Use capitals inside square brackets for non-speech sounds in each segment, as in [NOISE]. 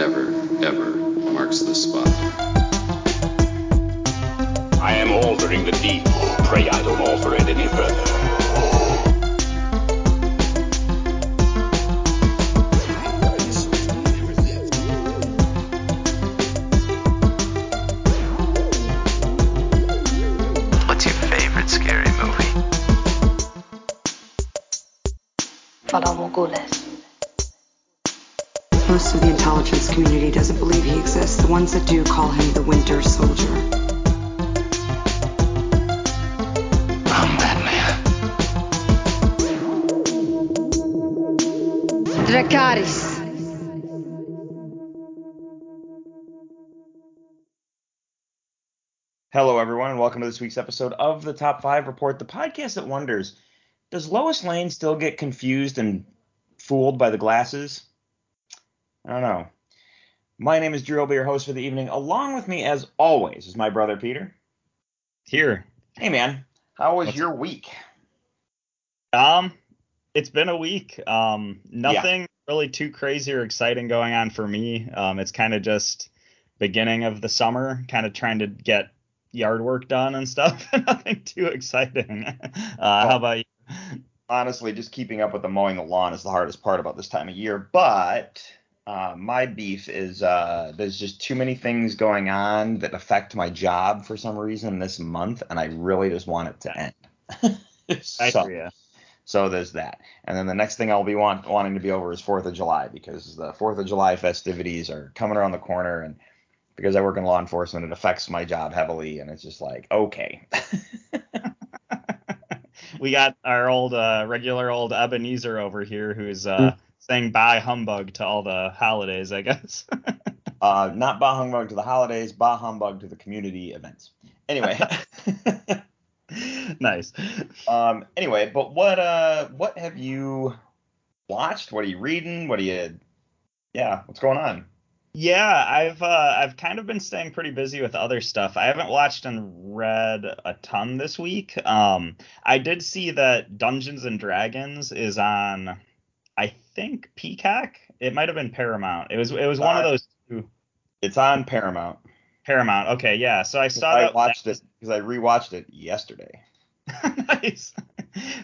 never, ever marks the spot. I am altering the deed. Pray I don't alter it any further. Hello, everyone, and welcome to this week's episode of the Top 5 Report, the podcast that wonders Does Lois Lane still get confused and fooled by the glasses? I don't know. My name is Drew. I'll be your host for the evening. Along with me, as always, is my brother Peter. Here. Hey, man. How was What's- your week? Um, it's been a week. Um, nothing really too crazy or exciting going on for me. Um, it's kind of just beginning of the summer, kind of trying to get yard work done and stuff. [LAUGHS] nothing too exciting. Uh, how about you? Honestly, just keeping up with the mowing the lawn is the hardest part about this time of year. But uh, my beef is uh, there's just too many things going on that affect my job for some reason this month, and I really just want it to end. [LAUGHS] I So- hear. So there's that. And then the next thing I'll be want, wanting to be over is 4th of July because the 4th of July festivities are coming around the corner. And because I work in law enforcement, it affects my job heavily. And it's just like, okay. [LAUGHS] we got our old uh, regular old Ebenezer over here who's uh, saying bye humbug to all the holidays, I guess. [LAUGHS] uh, not bah humbug to the holidays, bah humbug to the community events. Anyway. [LAUGHS] nice. um, anyway, but what uh what have you watched? What are you reading? What are you Yeah, what's going on? Yeah, I've uh, I've kind of been staying pretty busy with other stuff. I haven't watched and read a ton this week. Um, I did see that Dungeons and Dragons is on, I think Peacock. It might have been Paramount. It was it was one of Uh, those two. It's on Paramount. Paramount. Okay, yeah. So I saw I that. watched it because I rewatched it yesterday. [LAUGHS] nice.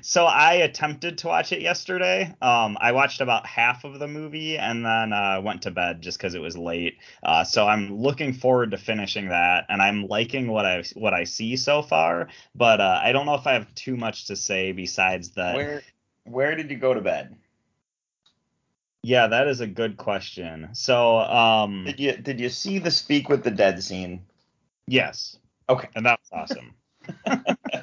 So I attempted to watch it yesterday. Um, I watched about half of the movie and then uh, went to bed just because it was late. Uh, so I'm looking forward to finishing that, and I'm liking what I what I see so far. But uh, I don't know if I have too much to say besides that. Where where did you go to bed? Yeah, that is a good question. So um, Did you did you see the speak with the dead scene? yes, Okay. and that was awesome.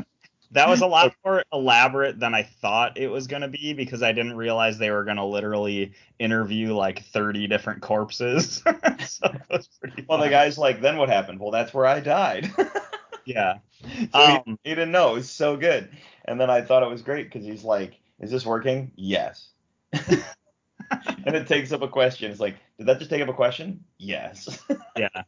[LAUGHS] that was a lot more elaborate than I thought it was going to be because I didn't realize they were going to literally interview like 30 different corpses. [LAUGHS] so was pretty Well, the guy's like, then what happened? Well, that's where I died. [LAUGHS] Yeah. so Um, he, he didn't know. It was so good. And then I thought it was great because he's like, is this working? Yes. [LAUGHS] and it takes up a question. It's like, did that just take up a question? Yes. yeah.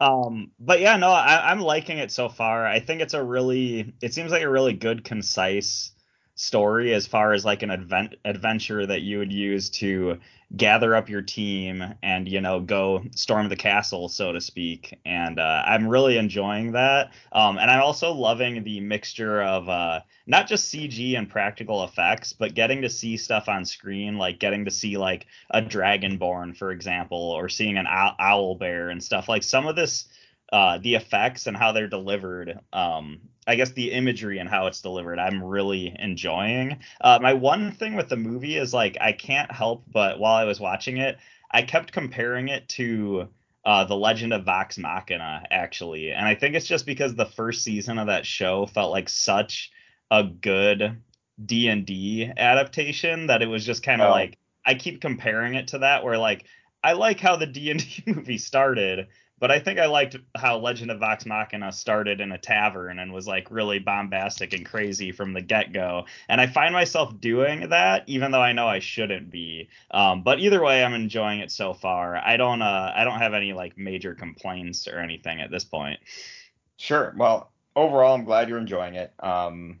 Um, but yeah, no, I, I'm liking it so far. I think it's a really, it seems like a really good, concise story as far as like an advent adventure that you would use to gather up your team and you know go storm the castle so to speak. And uh, i'm really enjoying that. Um, and i'm also loving the mixture of uh, not just cg and practical effects but getting to see stuff on screen like getting to see like a dragonborn for example or seeing an owl, bear and stuff. Like some of this uh, the effects and how they're delivered um, I guess the imagery and how it's delivered, I'm really enjoying. Uh, my one thing with the movie is like I can't help but while I was watching it, I kept comparing it to uh, the Legend of Vox Machina actually, and I think it's just because the first season of that show felt like such a good D and D adaptation that it was just kind of Oh. like I keep comparing it to that where like I like how the D and D [LAUGHS] movie started, but I think I liked how Legend of Vox Machina started in a tavern and was like really bombastic and crazy from the get go. And I find myself doing that, even though I know I shouldn't be. Um, but either way, I'm enjoying it so far. I don't uh, I don't have any like major complaints or anything at this point. Sure. Well, overall, I'm glad you're enjoying it. Um,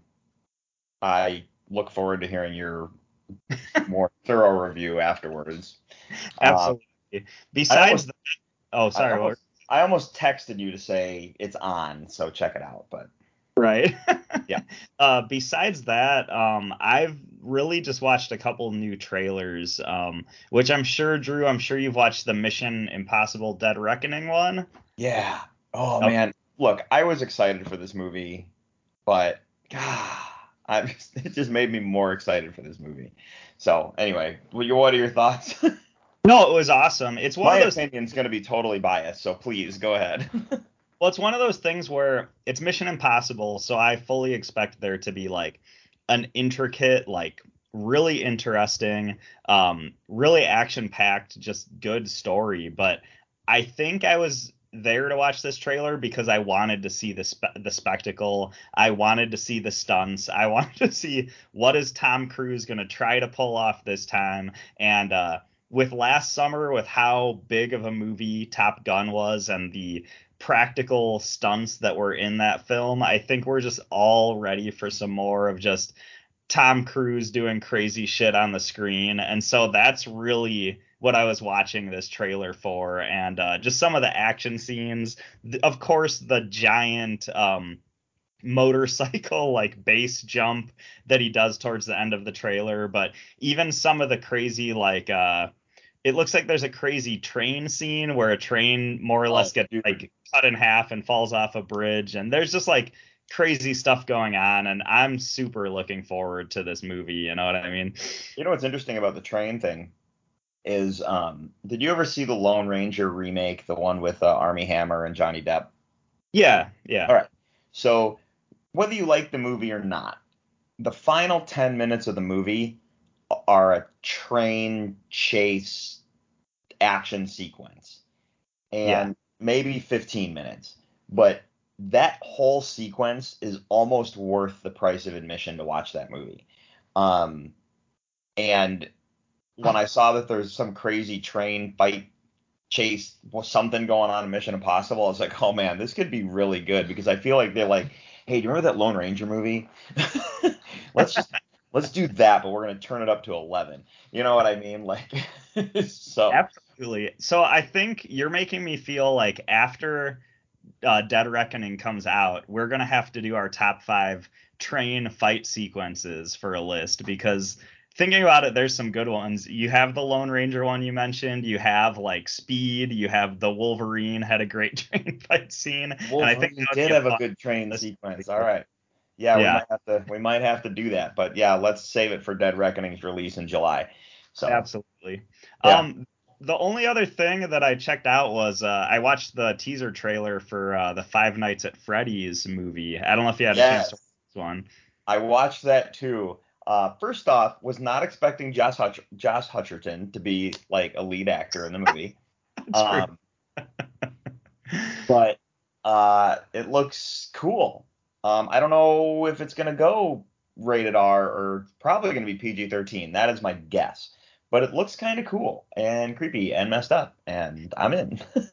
I look forward to hearing your [LAUGHS] more thorough review afterwards. Uh, Absolutely. Besides, oh, sorry, what almost, I almost texted you to say it's on, so check it out. But right? [LAUGHS] Yeah. Uh, besides that, um, I've really just watched a couple new trailers, um, which I'm sure, Drew, I'm sure you've watched the Mission Impossible Dead Reckoning one. yeah, oh Oh. man, look, I was excited for this movie, but God, I'm just, [LAUGHS] it just made me more excited for this movie. So anyway, what are your thoughts? [LAUGHS] No, it was awesome. It's one My of those opinion's going to be totally biased, so please go ahead. [LAUGHS] Well, it's one of those things where it's Mission Impossible, so I fully expect there to be like an intricate, like really interesting, um, really action packed, just good story. But I think I was there to watch this trailer because I wanted to see the spe- the spectacle. I wanted to see the stunts. I [LAUGHS] wanted to see what is Tom Cruise going to try to pull off this time. And uh, with last summer, with how big of a movie Top Gun was, and the practical stunts that were in that film, I think we're just all ready for some more of just Tom Cruise doing crazy shit on the screen. And so that's really what I was watching this trailer for. And uh, just some of the action scenes. Of course, the giant um, motorcycle [LAUGHS] like base jump that he does towards the end of the trailer. But even some of the crazy, like, uh, it looks like there's a crazy train scene where a train more or Oh, less gets dude. like cut in half and falls off a bridge. And there's just like crazy stuff going on. And I'm super looking forward to this movie. You know what I mean? you know what's interesting about the train thing is, um, did you ever see the Lone Ranger remake, the one with uh, Armie Hammer and Johnny Depp? Yeah. Yeah. All right. So whether you like the movie or not, the final 10 minutes of the movie are a train chase action sequence. And Yeah. maybe 15 minutes. But that whole sequence is almost worth the price of admission to watch that movie. Um and when I saw that there's some crazy train fight chase something going on in Mission Impossible. I was like, oh man, this could be really good because I feel like they're like, hey, do you remember that Lone Ranger movie? [LAUGHS] let's just let's do that, but we're gonna turn it up to eleven. You know what I mean? [LAUGHS] Like, so Absolutely. So I think you're making me feel like after uh, Dead Reckoning comes out, we're gonna have to do our top five train fight sequences for a list because thinking about it, there's some good ones. You have the Lone Ranger one you mentioned. You have like Speed. You have the Wolverine had a great [LAUGHS] train fight scene. and I think did have a good train sequence. All right. Yeah, we might have to we might have to do that. But yeah, let's save it for Dead Reckoning's release in July. So Absolutely. Yeah. Um, the only other thing that I checked out was uh, I watched the teaser trailer for uh, the Five Nights at Freddy's movie. I don't know if you had a chance to watch this one. I watched that too. Uh, first off, was not expecting Josh Hutch- Josh Hutcherson to be like a lead actor in the movie. [LAUGHS] um, but uh, it looks cool. Um, I don't know if it's gonna go rated R or probably gonna be PG-13. That is my guess. But it looks kind of cool and creepy and messed up, and I'm in. [LAUGHS]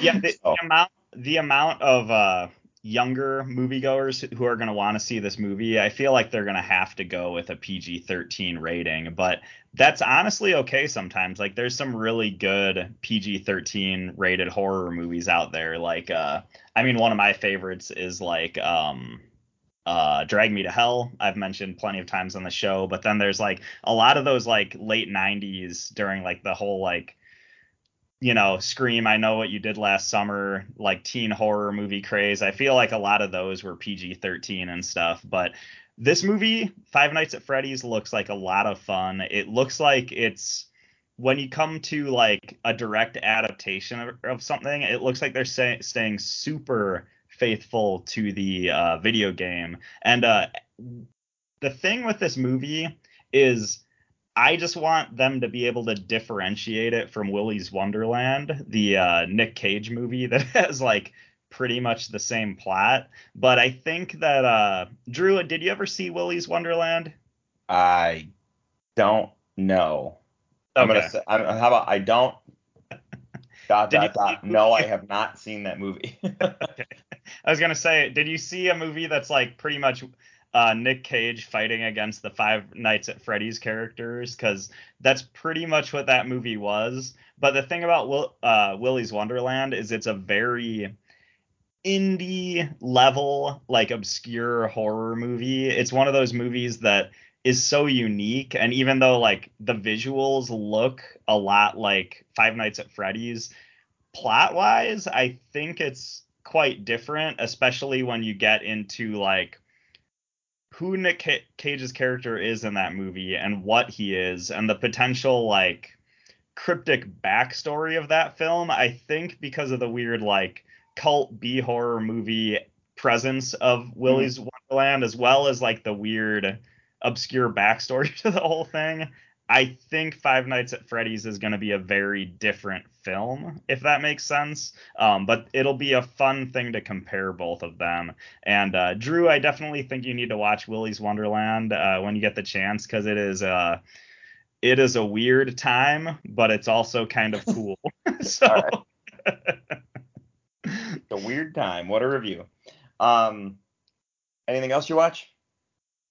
Yeah, the, So, the amount the amount of uh, younger moviegoers who are going to want to see this movie, I feel like they're going to have to go with a PG-13 rating. But that's honestly okay sometimes. Like there's some really good PG-13 rated horror movies out there. Like uh, I mean, one of my favorites is like um, uh, Drag Me to Hell. I've mentioned plenty of times on the show. But then there's like a lot of those like late '90s during like the whole like you know, Scream, I know what you did last summer, like teen horror movie craze. I feel like a lot of those were PG 13 and stuff. But this movie, Five Nights at Freddy's, looks like a lot of fun. It looks like it's when you come to like a direct adaptation of, of something, it looks like they're say, staying super faithful to the uh, video game. And uh, the thing with this movie is I just want them to be able to differentiate it from Willy's Wonderland, the uh, Nick Cage movie that [LAUGHS] has like pretty much the same plot. But I think that uh, Drew, did you ever see Willy's Wonderland? I don't know. I'm gonna say. I'm, how about I don't. [LAUGHS] Dot dot dot. No, I have not seen that movie. [LAUGHS] okay. I was gonna say, did you see a movie that's like pretty much? Uh, Nick Cage fighting against the Five Nights at Freddy's characters because that's pretty much what that movie was. But the thing about Will, uh, Willy's Wonderland is it's a very indie level, like obscure horror movie. It's one of those movies that is so unique, and even though like the visuals look a lot like Five Nights at Freddy's, plot wise, I think it's quite different, especially when you get into like who Nick Cage's character is in that movie and what he is and the potential like cryptic backstory of that film. I think because of the weird like cult B horror movie presence of Willy's mm-hmm. Wonderland as well as like the weird obscure backstory [LAUGHS] to the whole thing. I think Five Nights at Freddy's is going to be a very different film, if that makes sense. Um, but it'll be a fun thing to compare both of them. And uh, Drew, I definitely think you need to watch Willy's Wonderland uh, when you get the chance because it is uh, it is a weird time, but it's also kind of cool. [LAUGHS] [LAUGHS] so. [LAUGHS] a weird time. What a review. Um, anything else you watch?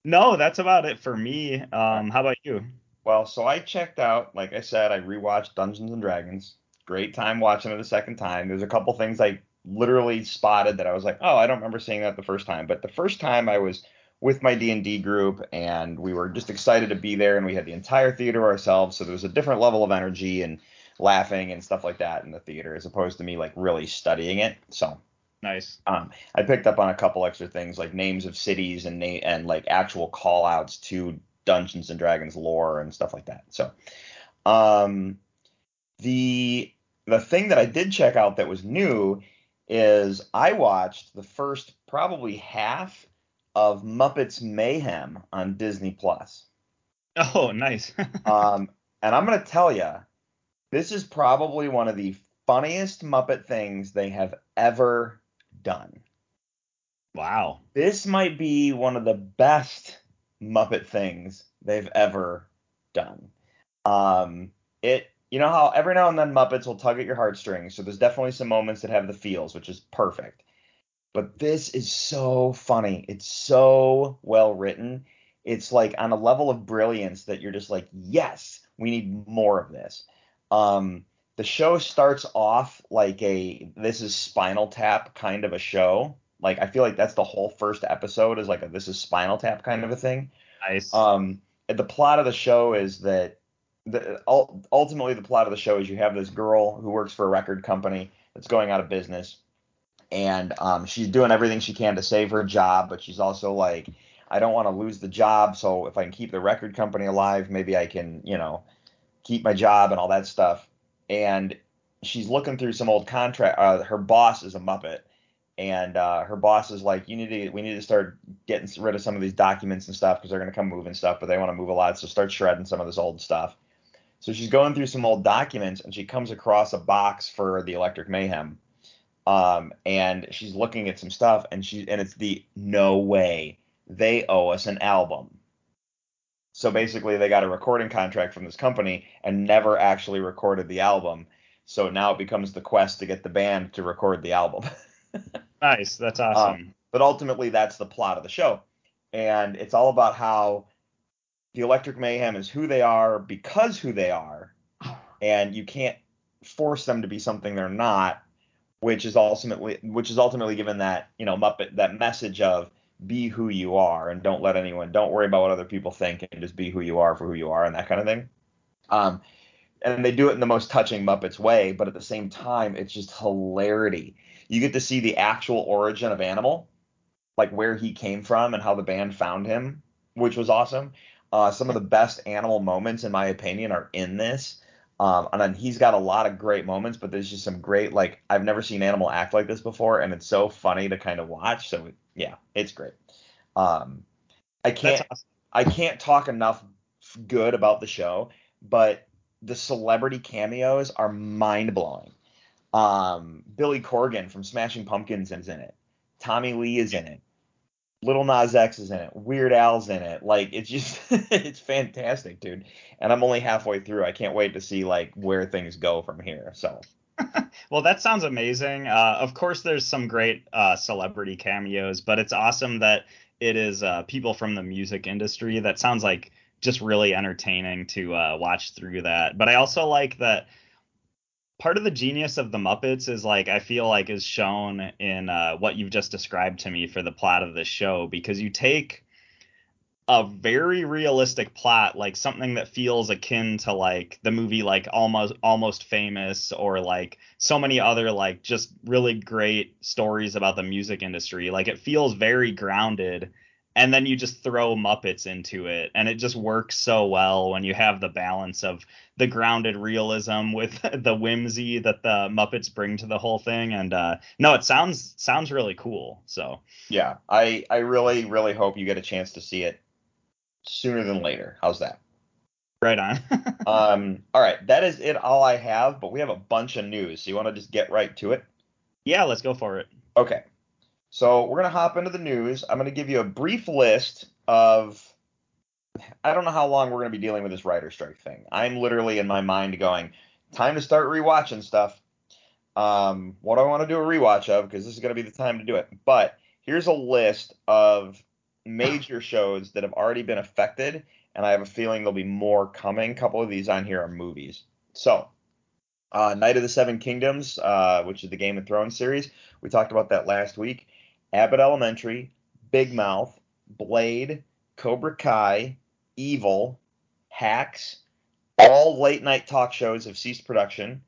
No, that's about it for me. Um, how about you? Well, so I checked out, like I said, I rewatched Dungeons and Dragons. Great time watching it a second time. There's a couple things I literally spotted that I was like, oh, I don't remember seeing that the first time. But the first time I was with my D&D group and we were just excited to be there and we had the entire theater ourselves, so there was a different level of energy and laughing and stuff like that in the theater as opposed to me like really studying it. So Nice. Um, I picked up on a couple extra things like names of cities and na- and like actual call outs to Dungeons and Dragons lore and stuff like that. So, um, the the thing that I did check out that was new is I watched the first probably half of Muppets Mayhem on Disney Plus. Oh, nice. [LAUGHS] um, and I'm gonna tell you, this is probably one of the funniest Muppet things they have ever done. Wow. This might be one of the best Muppet things they've ever done. Um, it, you know how every now and then Muppets will tug at your heartstrings, so there's definitely some moments that have the feels, which is perfect. But this is so funny. It's so well written. It's like on a level of brilliance that you're just like, yes, we need more of this. Um, the show starts off like a this is Spinal Tap kind of a show like I feel like that's the whole first episode is like a this is Spinal Tap kind of a thing. Nice. Um, the plot of the show is that the ultimately the plot of the show is you have this girl who works for a record company that's going out of business, and um, she's doing everything she can to save her job, but she's also like, I don't want to lose the job, so if I can keep the record company alive, maybe I can, you know, keep my job and all that stuff. And she's looking through some old contract. Uh, her boss is a Muppet, and uh, her boss is like, "You need to, we need to start getting rid of some of these documents and stuff because they're to come moving stuff, but they want to move a lot, so start shredding some of this old stuff." So she's going through some old documents and she comes across a box for the Electric Mayhem, um, and she's looking at some stuff and she and it's the no way they owe us an album. So basically, they got a recording contract from this company and never actually recorded the album. So now it becomes the quest to get the band to record the album. [LAUGHS] Nice. That's awesome. Um, but ultimately, that's the plot of the show. And it's all about how the Electric Mayhem is who they are because who they are. And you can't force them to be something they're not, which is ultimately which is ultimately given that, you know, Muppet that message of be who you are and don't let anyone don't worry about what other people think and just be who you are for who you are and that kind of thing. Um and they do it in the most touching Muppets way, but at the same time, it's just hilarity you get to see the actual origin of Animal, like where he came from and how the band found him, which was awesome. Uh, some of the best Animal moments, in my opinion, are in this. Um, and then he's got a lot of great moments, but there's just some great like I've never seen Animal act like this before, and it's so funny to kind of watch. So yeah, it's great. Um, I can't awesome. I can't talk enough good about the show, but the celebrity cameos are mind blowing. Um, Billy Corgan from Smashing Pumpkins is in it. Tommy Lee is in it. Little Nas X is in it. Weird Al's in it. Like it's just [LAUGHS] it's fantastic, dude. And I'm only halfway through. I can't wait to see like where things go from here. So [LAUGHS] well, that sounds amazing. Uh, of course, there's some great uh, celebrity cameos, but it's awesome that it is uh, people from the music industry. That sounds like just really entertaining to uh, watch through that. But I also like that part of the genius of the Muppets is like I feel like is shown in uh, what you've just described to me for the plot of this show because you take a very realistic plot like something that feels akin to like the movie like almost almost famous or like so many other like just really great stories about the music industry like it feels very grounded and then you just throw Muppets into it, and it just works so well when you have the balance of the grounded realism with [LAUGHS] the whimsy that the Muppets bring to the whole thing. And uh, no, it sounds sounds really cool. So Yeah, I I really really hope you get a chance to see it sooner than later. How's that? right on. [LAUGHS] Um, all right, that is it. All I have, but we have a bunch of news. So you want to just get right to it? yeah, let's go for it. Okay. So we're gonna hop into the news. I'm gonna give you a brief list of. I don't know how long we're gonna be dealing with this writer strike thing. I'm literally in my mind going, time to start rewatching stuff. Um, what do I want to do a rewatch of? Because this is gonna be the time to do it. But here's a list of major shows that have already been affected, and I have a feeling there'll be more coming. A couple of these on here are movies. So, uh, Knight of the Seven Kingdoms, uh, which is the Game of Thrones series, we talked about that last week. Abbott Elementary, Big Mouth, Blade, Cobra Kai, Evil, Hacks, all late night talk shows have ceased production.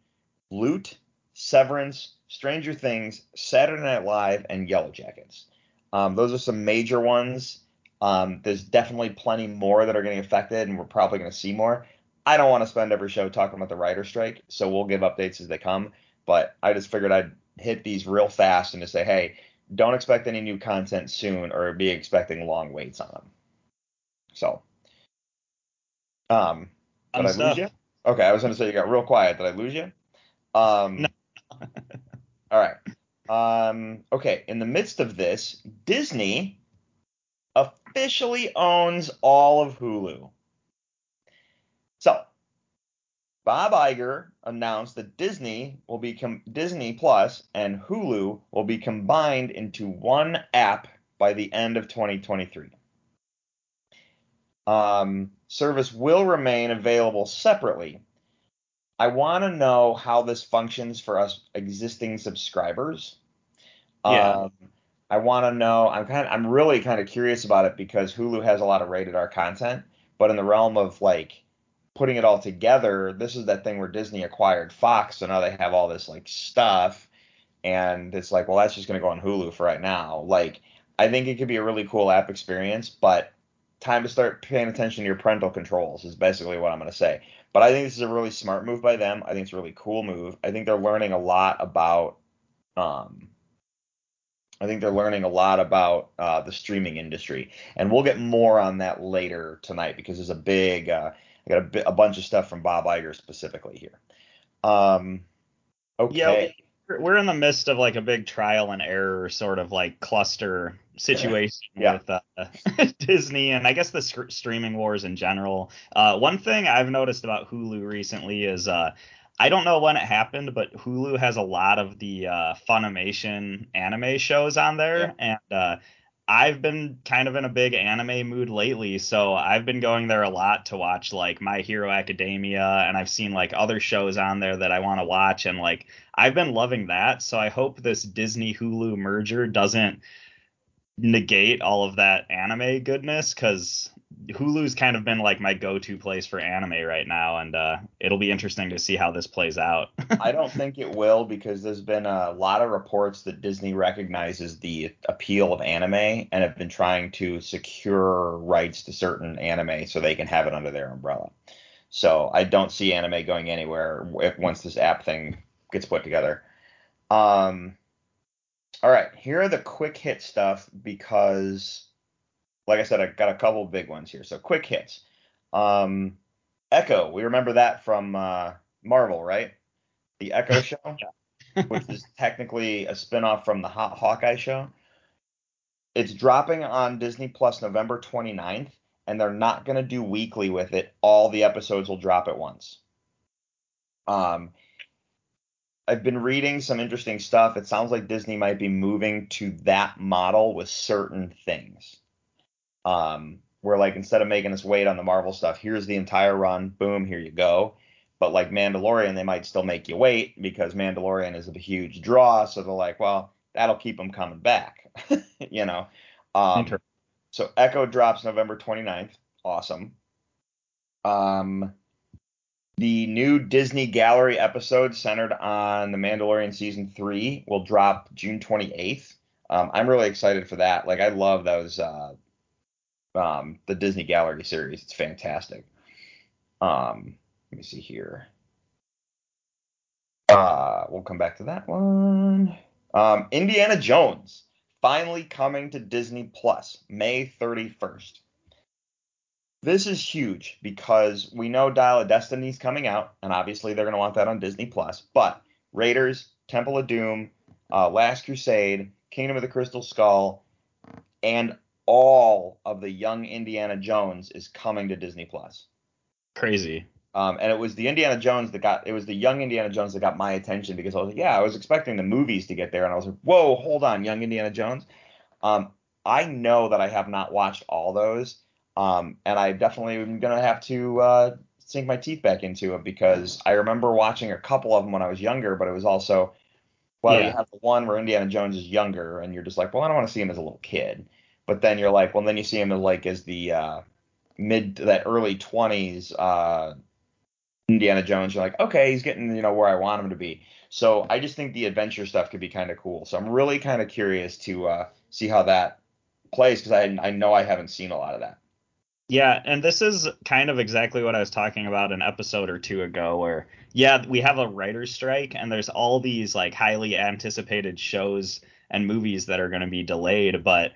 Loot, Severance, Stranger Things, Saturday Night Live, and Yellow Jackets. Um, those are some major ones. Um, there's definitely plenty more that are getting affected, and we're probably going to see more. I don't want to spend every show talking about the writer strike, so we'll give updates as they come. But I just figured I'd hit these real fast and just say, hey, don't expect any new content soon, or be expecting long waits on them. So, um, did I lose you? Okay, I was going to say you got real quiet. Did I lose you? Um, No. [LAUGHS] all right. Um, okay, in the midst of this, Disney officially owns all of Hulu. So, Bob Iger announced that Disney will be com- Disney Plus and Hulu will be combined into one app by the end of 2023. Um, service will remain available separately. I want to know how this functions for us existing subscribers. Yeah. Um, I want to know. I'm kind. I'm really kind of curious about it because Hulu has a lot of rated R content, but in the realm of like putting it all together, this is that thing where Disney acquired Fox, so now they have all this like stuff, and it's like, well, that's just gonna go on Hulu for right now. Like, I think it could be a really cool app experience, but time to start paying attention to your parental controls is basically what I'm gonna say. But I think this is a really smart move by them. I think it's a really cool move. I think they're learning a lot about um, I think they're learning a lot about uh, the streaming industry, and we'll get more on that later tonight because there's a big, uh, I got a, bi- a bunch of stuff from Bob Iger specifically here. Um, okay, Yeah, we're in the midst of like a big trial and error sort of like cluster situation Yeah. with uh, [LAUGHS] Disney and I guess the sc- streaming wars in general. Uh, one thing I've noticed about Hulu recently is uh, I don't know when it happened, but Hulu has a lot of the uh, Funimation anime shows on there, and uh, I've been kind of in a big anime mood lately, so I've been going there a lot to watch like My Hero Academia, and I've seen like other shows on there that I want to watch, and like I've been loving that. So I hope this Disney Hulu merger doesn't negate all of that anime goodness, because Hulu's kind of been like my go-to place for anime right now, and uh, it'll be interesting to see how this plays out. I [LAUGHS] don't think it will because there's been a lot of reports that Disney recognizes the appeal of anime and have been trying to secure rights to certain anime so they can have it under their umbrella. So I don't see anime going anywhere if once this app thing gets put together. Um, all right, here are the quick hit stuff because, like I said, I got a couple big ones here. So quick hits. Um, Echo, we remember that from uh, Marvel, right? The Echo [LAUGHS] show, which is technically a spinoff from the Haw- Hawkeye show. It's dropping on Disney Plus November 29th, and they're not going to do weekly with it. All the episodes will drop at once. Um, I've been reading some interesting stuff. It sounds like Disney might be moving to that model with certain things. Um, where like instead of making us wait on the Marvel stuff, here's the entire run, boom, here you go. But like Mandalorian, they might still make you wait because Mandalorian is a huge draw. So they're like, well, that'll keep them coming back, [LAUGHS] you know. Um, so Echo drops November 29th. Awesome. Um, the new Disney Gallery episode centered on the Mandalorian season three will drop June 28th. Um, I'm really excited for that. Like I love those uh, um, the Disney Gallery series. It's fantastic. Um, let me see here. Uh, we'll come back to that one. Um, Indiana Jones finally coming to Disney Plus May 31st. This is huge because we know Dial of Destiny's coming out, and obviously they're going to want that on Disney Plus. But Raiders, Temple of Doom, uh, Last Crusade, Kingdom of the Crystal Skull, and all of the young Indiana Jones is coming to Disney Plus. Crazy. Um, and it was the Indiana Jones that got it was the young Indiana Jones that got my attention because I was like, yeah, I was expecting the movies to get there, and I was like, whoa, hold on, young Indiana Jones. Um, I know that I have not watched all those, um, and I definitely am gonna have to uh, sink my teeth back into it because I remember watching a couple of them when I was younger, but it was also well, you have the one where Indiana Jones is younger, and you're just like, well, I don't want to see him as a little kid. But then you're like, well, then you see him as like as the uh, mid that early 20s uh, Indiana Jones. You're like, okay, he's getting you know where I want him to be. So I just think the adventure stuff could be kind of cool. So I'm really kind of curious to uh, see how that plays because I I know I haven't seen a lot of that. Yeah, and this is kind of exactly what I was talking about an episode or two ago where yeah, we have a writer's strike and there's all these like highly anticipated shows and movies that are going to be delayed, but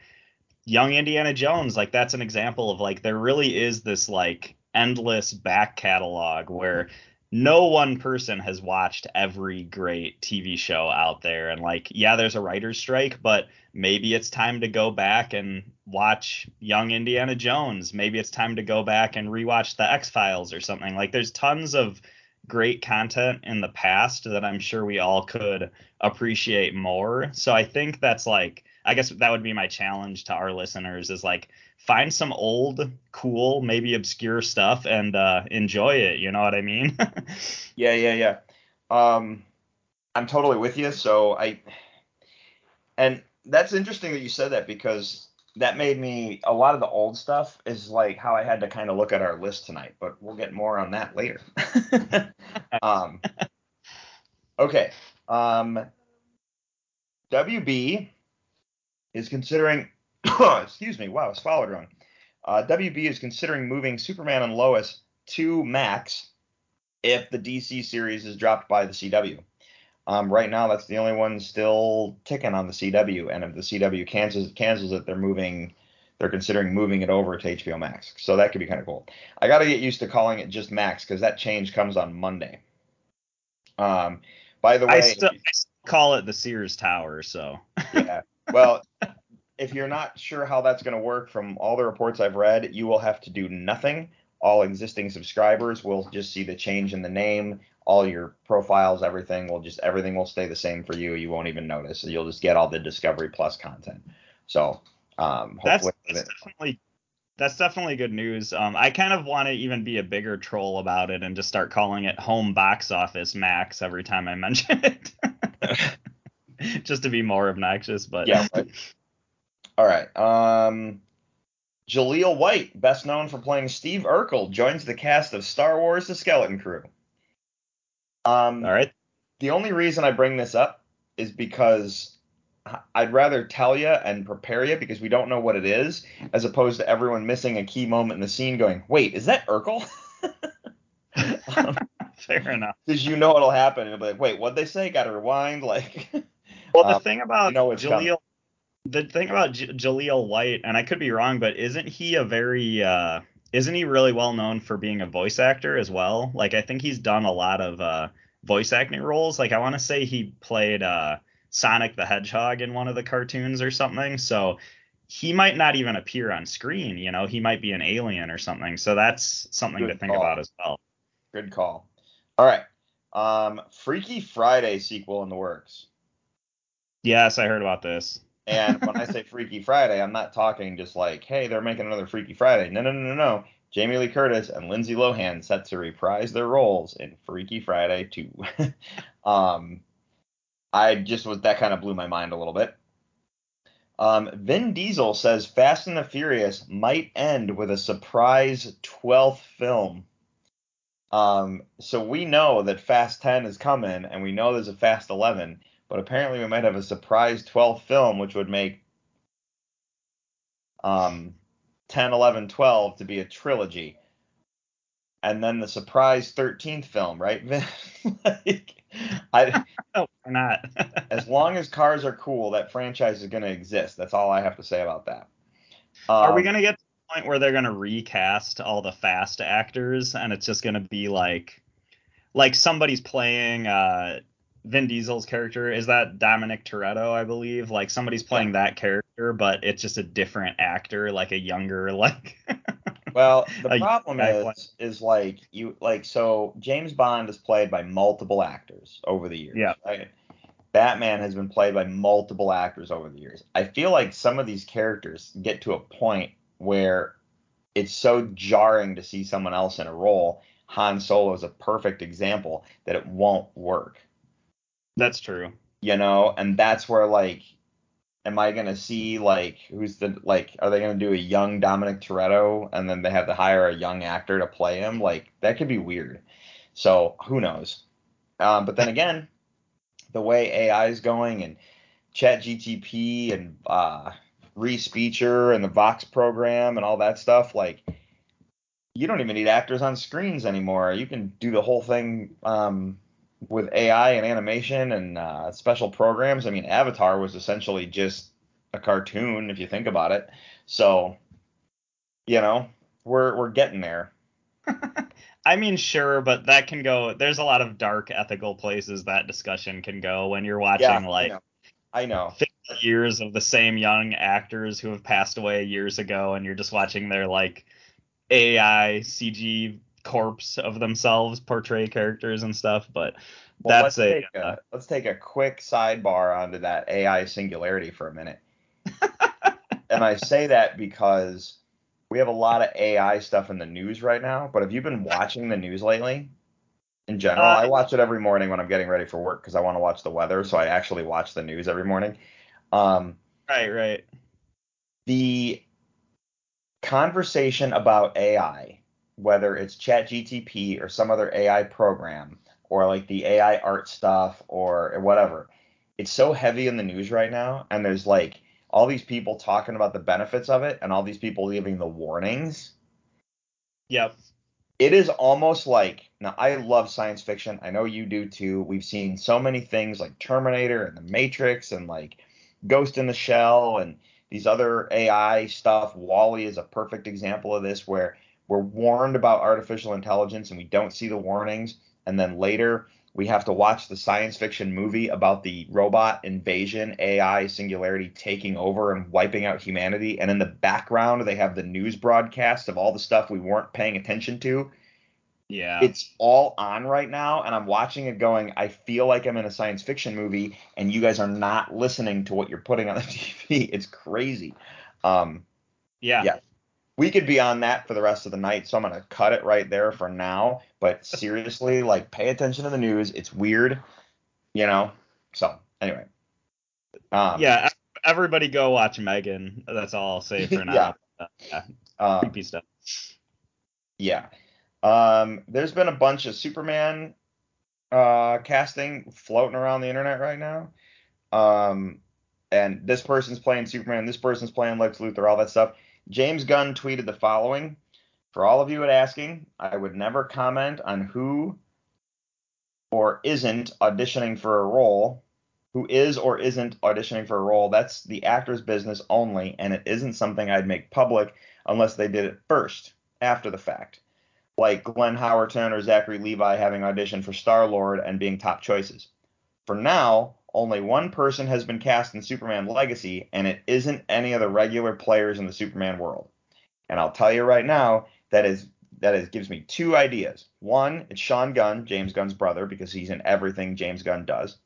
Young Indiana Jones, like that's an example of like there really is this like endless back catalog where no one person has watched every great TV show out there and like yeah, there's a writer's strike, but maybe it's time to go back and watch Young Indiana Jones. Maybe it's time to go back and rewatch the X-Files or something. Like there's tons of great content in the past that I'm sure we all could appreciate more. So I think that's like I guess that would be my challenge to our listeners is like find some old, cool, maybe obscure stuff and uh enjoy it, you know what I mean? [LAUGHS] Yeah, yeah, yeah. Um, I'm totally with you. So I, and that's interesting that you said that because that made me a lot of the old stuff is like how I had to kind of look at our list tonight, but we'll get more on that later. [LAUGHS] um, okay. Um, WB is considering. [COUGHS] excuse me. Wow, I swallowed wrong. Uh, WB is considering moving Superman and Lois to Max if the DC series is dropped by the CW. Um, right now, that's the only one still ticking on the CW, and if the CW cancels cancels it, they're moving. They're considering moving it over to HBO Max, so that could be kind of cool. I got to get used to calling it just Max because that change comes on Monday. Um, by the way, I still, I still call it the Sears Tower, so [LAUGHS] yeah. Well, if you're not sure how that's going to work from all the reports I've read, you will have to do nothing. All existing subscribers will just see the change in the name. All your profiles, everything will just everything will stay the same for you. You won't even notice. You'll just get all the Discovery Plus content. So, um, that's, that's definitely that's definitely good news. Um, I kind of want to even be a bigger troll about it and just start calling it Home Box Office Max every time I mention it, [LAUGHS] [LAUGHS] [LAUGHS] just to be more obnoxious. But yeah. Right. All right. Um, Jaleel White, best known for playing Steve Urkel, joins the cast of Star Wars: The Skeleton Crew. Um, all right. The only reason I bring this up is because I'd rather tell you and prepare you because we don't know what it is, as opposed to everyone missing a key moment in the scene going, "Wait, is that Urkel?" [LAUGHS] [LAUGHS] um, Fair enough. Because you know it'll happen. It'll be like, "Wait, what'd they say?" Got to rewind. Like, well, the um, thing about you know it's coming. Jaleel, the thing about J- Jaleel White, and I could be wrong, but isn't he a very uh, isn't he really well known for being a voice actor as well? Like I think he's done a lot of uh, voice acting roles. Like I want to say he played uh, Sonic the Hedgehog in one of the cartoons or something. So he might not even appear on screen. You know, he might be an alien or something. So that's something Good to think call. about as well. Good call. All right. Um, Freaky Friday sequel in the works. Yes, I heard about this. And when I [LAUGHS] say Freaky Friday, I'm not talking just like, hey, they're making another Freaky Friday. No, no, no, no, no. Jamie Lee Curtis and Lindsay Lohan set to reprise their roles in Freaky Friday 2. [LAUGHS] um, I just was that kind of blew my mind a little bit. Um, Vin Diesel says Fast and the Furious might end with a surprise 12th film. Um, so we know that Fast 10 is coming, and we know there's a Fast 11, but apparently we might have a surprise 12th film, which would make um, 10, 11, 12 to be a trilogy. And then the surprise 13th film, right? [LAUGHS] like, I, [LAUGHS] no, not. [LAUGHS] as long as cars are cool, that franchise is going to exist. That's all I have to say about that. Um, Are we going to get to the point where they're going to recast all the fast actors and it's just going to be like like somebody's playing uh Vin Diesel's character is that Dominic Toretto, I believe. Like somebody's playing that character, but it's just a different actor, like a younger, [LAUGHS] like. well, the [LAUGHS] problem is, is like you like so James Bond is played by multiple actors over the years. Yeah. Right? Batman has been played by multiple actors over the years. I feel like some of these characters get to a point where it's so jarring to see someone else in a role. Han Solo is a perfect example that it won't work. That's true. you know, and that's where like, am I gonna see like who's the like, are they gonna do a young Dominic Toretto and then they have to hire a young actor to play him? Like that could be weird. So who knows? Um, but then again, the way AI is going and Chat GTP and uh, Respeecher and the Vox program and all that stuff, like you don't even need actors on screens anymore. You can do the whole thing um, with AI and animation and uh, special programs. I mean, Avatar was essentially just a cartoon if you think about it. So, you know, we're we're getting there. [LAUGHS] I mean, sure, but that can go. There's a lot of dark ethical places that discussion can go when you're watching Yeah, like I know. I know. 50 years of the same young actors who have passed away years ago, and you're just watching their like AI CG corpse of themselves portray characters and stuff. But Well, that's let's a, take a let's take a quick sidebar onto that AI singularity for a minute. [LAUGHS] and I say that because we have a lot of AI stuff in the news right now. But have you been watching the news lately? In general, Uh, I watch it every morning when I'm getting ready for work because I want to watch the weather. So I actually watch the news every morning. Um, right, right. the conversation about AI, whether it's ChatGTP or some other AI program, or like the AI art stuff or whatever, it's so heavy in the news right now, and there's like all these people talking about the benefits of it, and all these people giving the warnings. Yep. It is almost like now I love science fiction. I know you do too. We've seen so many things like Terminator and The Matrix and like Ghost in the Shell and these other AI stuff. WALL-E is a perfect example of this where we're warned about artificial intelligence and we don't see the warnings. And then later we have to watch the science fiction movie about the robot invasion, AI singularity taking over and wiping out humanity. And in the background, they have the news broadcast of all the stuff we weren't paying attention to Yeah. it's all on right now and i'm watching it going i feel like i'm in a science fiction movie and you guys are not listening to what you're putting on the [LAUGHS] tv it's crazy um yeah. yeah. We could be on that for the rest of the night so i'm going to cut it right there for now but seriously like pay attention to the news it's weird you know so anyway um Yeah, Everybody go watch M3GAN. That's all I'll say for [LAUGHS] now. Yeah. Uh, yeah. um, Creepy stuff. Yeah. Um, there's been a bunch of Superman uh, casting floating around the internet right now. Um, and this person's playing Superman, this person's playing Lex Luthor, all that stuff. James Gunn tweeted the following For all of you at asking, I would never comment on who or isn't auditioning for a role. Who is or isn't auditioning for a role? That's the actor's business only, and it isn't something I'd make public unless they did it first, after the fact like Glenn Howerton or Zachary Levi having auditioned for Star Lord and being top choices. For now, only one person has been cast in Superman Legacy, and it isn't any of the regular players in the Superman world. And I'll tell you right now, that is that is gives me two ideas. One, it's Sean Gunn, James Gunn's brother, because he's in everything James Gunn does.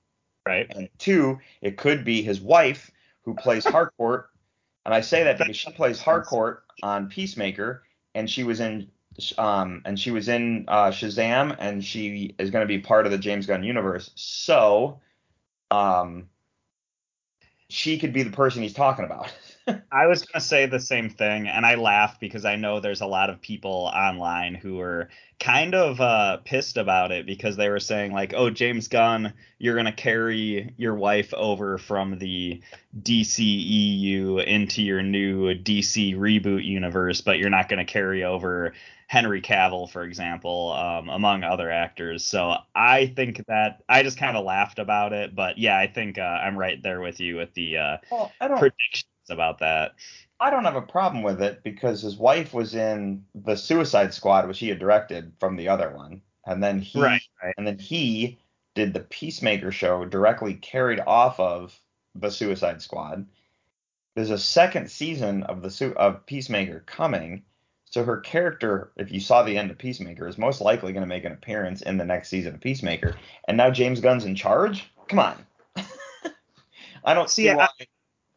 Right. And two, it could be his wife, who plays Harcourt, and I say that because she plays Harcourt on Peacemaker, and she was in um and she was in uh, Shazam, and she is going to be part of the James Gunn universe. So, um, she could be the person he's talking about. [LAUGHS] I was gonna say the same thing, and I laugh because I know there's a lot of people online who are kind of uh, pissed about it because they were saying like, "Oh, James Gunn, you're gonna carry your wife over from the DCEU into your new DC reboot universe, but you're not gonna carry over Henry Cavill, for example, um, among other actors." So I think that I just kind of laughed about it, but yeah, I think uh, I'm right there with you with the uh, well, predictions about that. I don't have a problem with it because his wife was in the Suicide Squad, which he had directed from the other one, and then he Right, right. and then he did the Peacemaker show directly carried off of the Suicide Squad. There's a second season of the of Peacemaker coming, so her character, if you saw the end of Peacemaker, is most likely going to make an appearance in the next season of Peacemaker. And now James Gunn's in charge. Come on. [LAUGHS] I don't see I- why.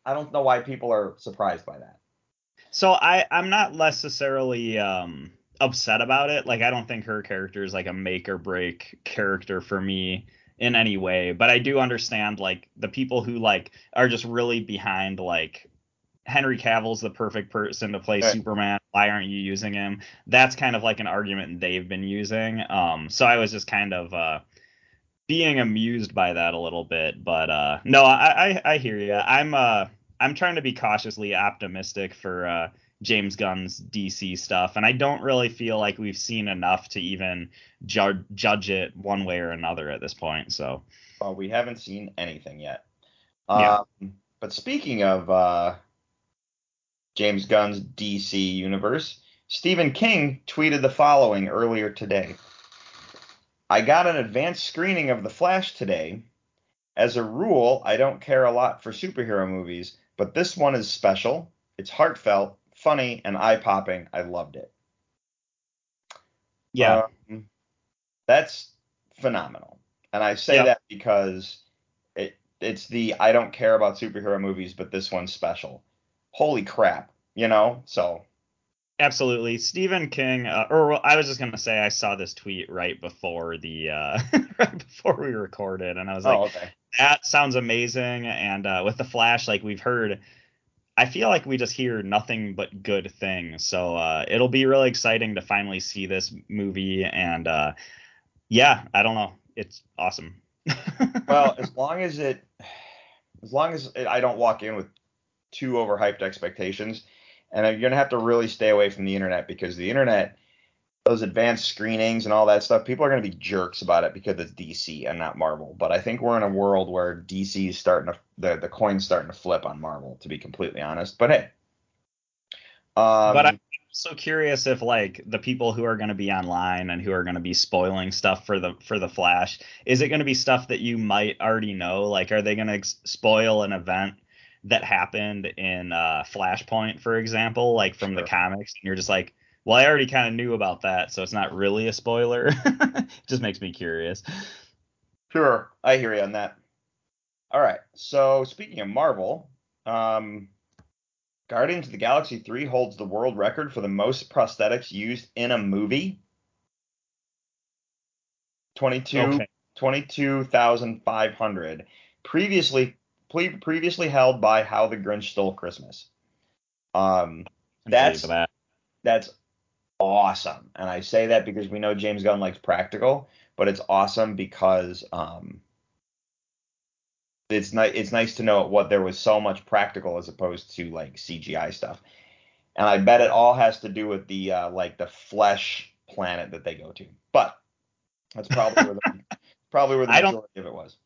I don't know why people are surprised by that. So I I'm not necessarily um upset about it. Like I don't think her character is like a make or break character for me in any way, but I do understand like the people who like are just really behind like Henry Cavill's the perfect person to play Right. Superman. Why aren't you using him? That's kind of like an argument they've been using. Um so I was just kind of uh being amused by that a little bit, but uh no, I I, I hear you. I'm uh I'm trying to be cautiously optimistic for uh James Gunn's DC stuff, and I don't really feel like we've seen enough to even ju- judge it one way or another at this point. So Well, we haven't seen anything yet. Yeah. Um, but speaking of uh, James Gunn's DC universe, Stephen King tweeted the following earlier today. I got an advanced screening of The Flash today. As a rule, I don't care a lot for superhero movies, but this one is special. It's heartfelt, funny, and eye popping. I loved it. yeah, Um, that's phenomenal. And I say Yep. that because it it's the I don't care about superhero movies, but this one's special. Holy crap, you know? So absolutely. Stephen King, uh, or I was just gonna say I saw this tweet right before the uh [LAUGHS] right before we recorded, and I was like, oh, okay. that sounds amazing. And uh, with the Flash, like we've heard, I feel like we just hear nothing but good things. So uh, it'll be really exciting to finally see this movie. And uh, yeah, I don't know, it's awesome. [LAUGHS] Well, as long as it as long as it, I don't walk in with too overhyped expectations, and you're gonna have to really stay away from the internet because the internet, those advanced screenings and all that stuff, people are gonna be jerks about it because it's DC and not Marvel. But I think we're in a world where DC is starting to the the coin's starting to flip on Marvel, to be completely honest. But hey, um, but I'm so curious if like the people who are going to be online and who are going to be spoiling stuff for the for the Flash, is it going to be stuff that you might already know? Like, are they going to spoil an event? That happened in uh, Flashpoint, for example, like from the comics, and you're just like, well, I already kind of knew about that, so it's not really a spoiler. [LAUGHS] just makes me curious. Sure, I hear you on that. All right. So speaking of Marvel, um, Guardians of the Galaxy 3 holds the world record for the most prosthetics used in a movie. 22 Okay. 22,500. Previously pre- previously held by How the Grinch Stole Christmas. Um That's- that. that's awesome. And I say that because we know James Gunn likes practical, but it's awesome because um it's nice it's nice to know what there was so much practical as opposed to like CGI stuff. And I bet it all has to do with the uh like the flesh planet that they go to. But that's probably where the [LAUGHS] probably where the majority of it was.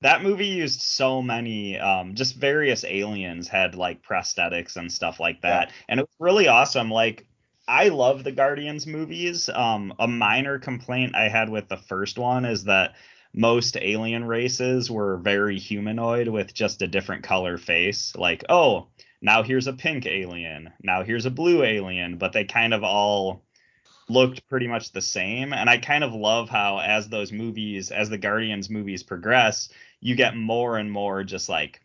That movie used so many, um, just various aliens had like prosthetics and stuff like that, and it was really awesome. Like, I love the Guardians movies. Um, a minor complaint I had with the first one is that most alien races were very humanoid with just a different color face. Like, oh, now here's a pink alien, now here's a blue alien, but they kind of all looked pretty much the same. And I kind of love how as those movies, as the Guardians movies progress, you get more and more just like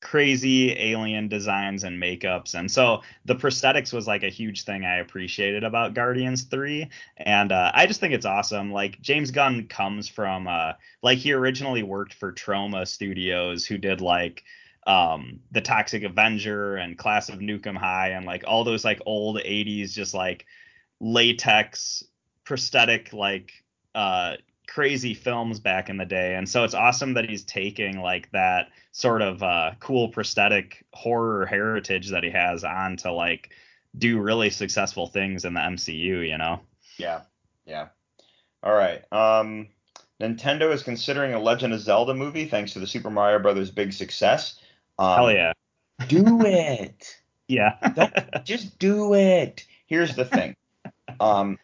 crazy alien designs and makeups. And so the prosthetics was like a huge thing i appreciated about guardians 3 and uh, i just think it's awesome. Like james gunn comes from uh, like he originally worked for troma studios who did like um the toxic avenger and class of nuke 'em high and like all those like old 80s just like latex prosthetic like uh crazy films back in the day and so it's awesome that he's taking like that sort of uh cool prosthetic horror heritage that he has on to like do really successful things in the MCU, you know. Yeah. Yeah. All right. Um Nintendo is considering a Legend of Zelda movie thanks to the Super Mario Brothers big success. Um, Hell yeah. [LAUGHS] do it. Yeah. Just do it. Here's the thing. [LAUGHS] Um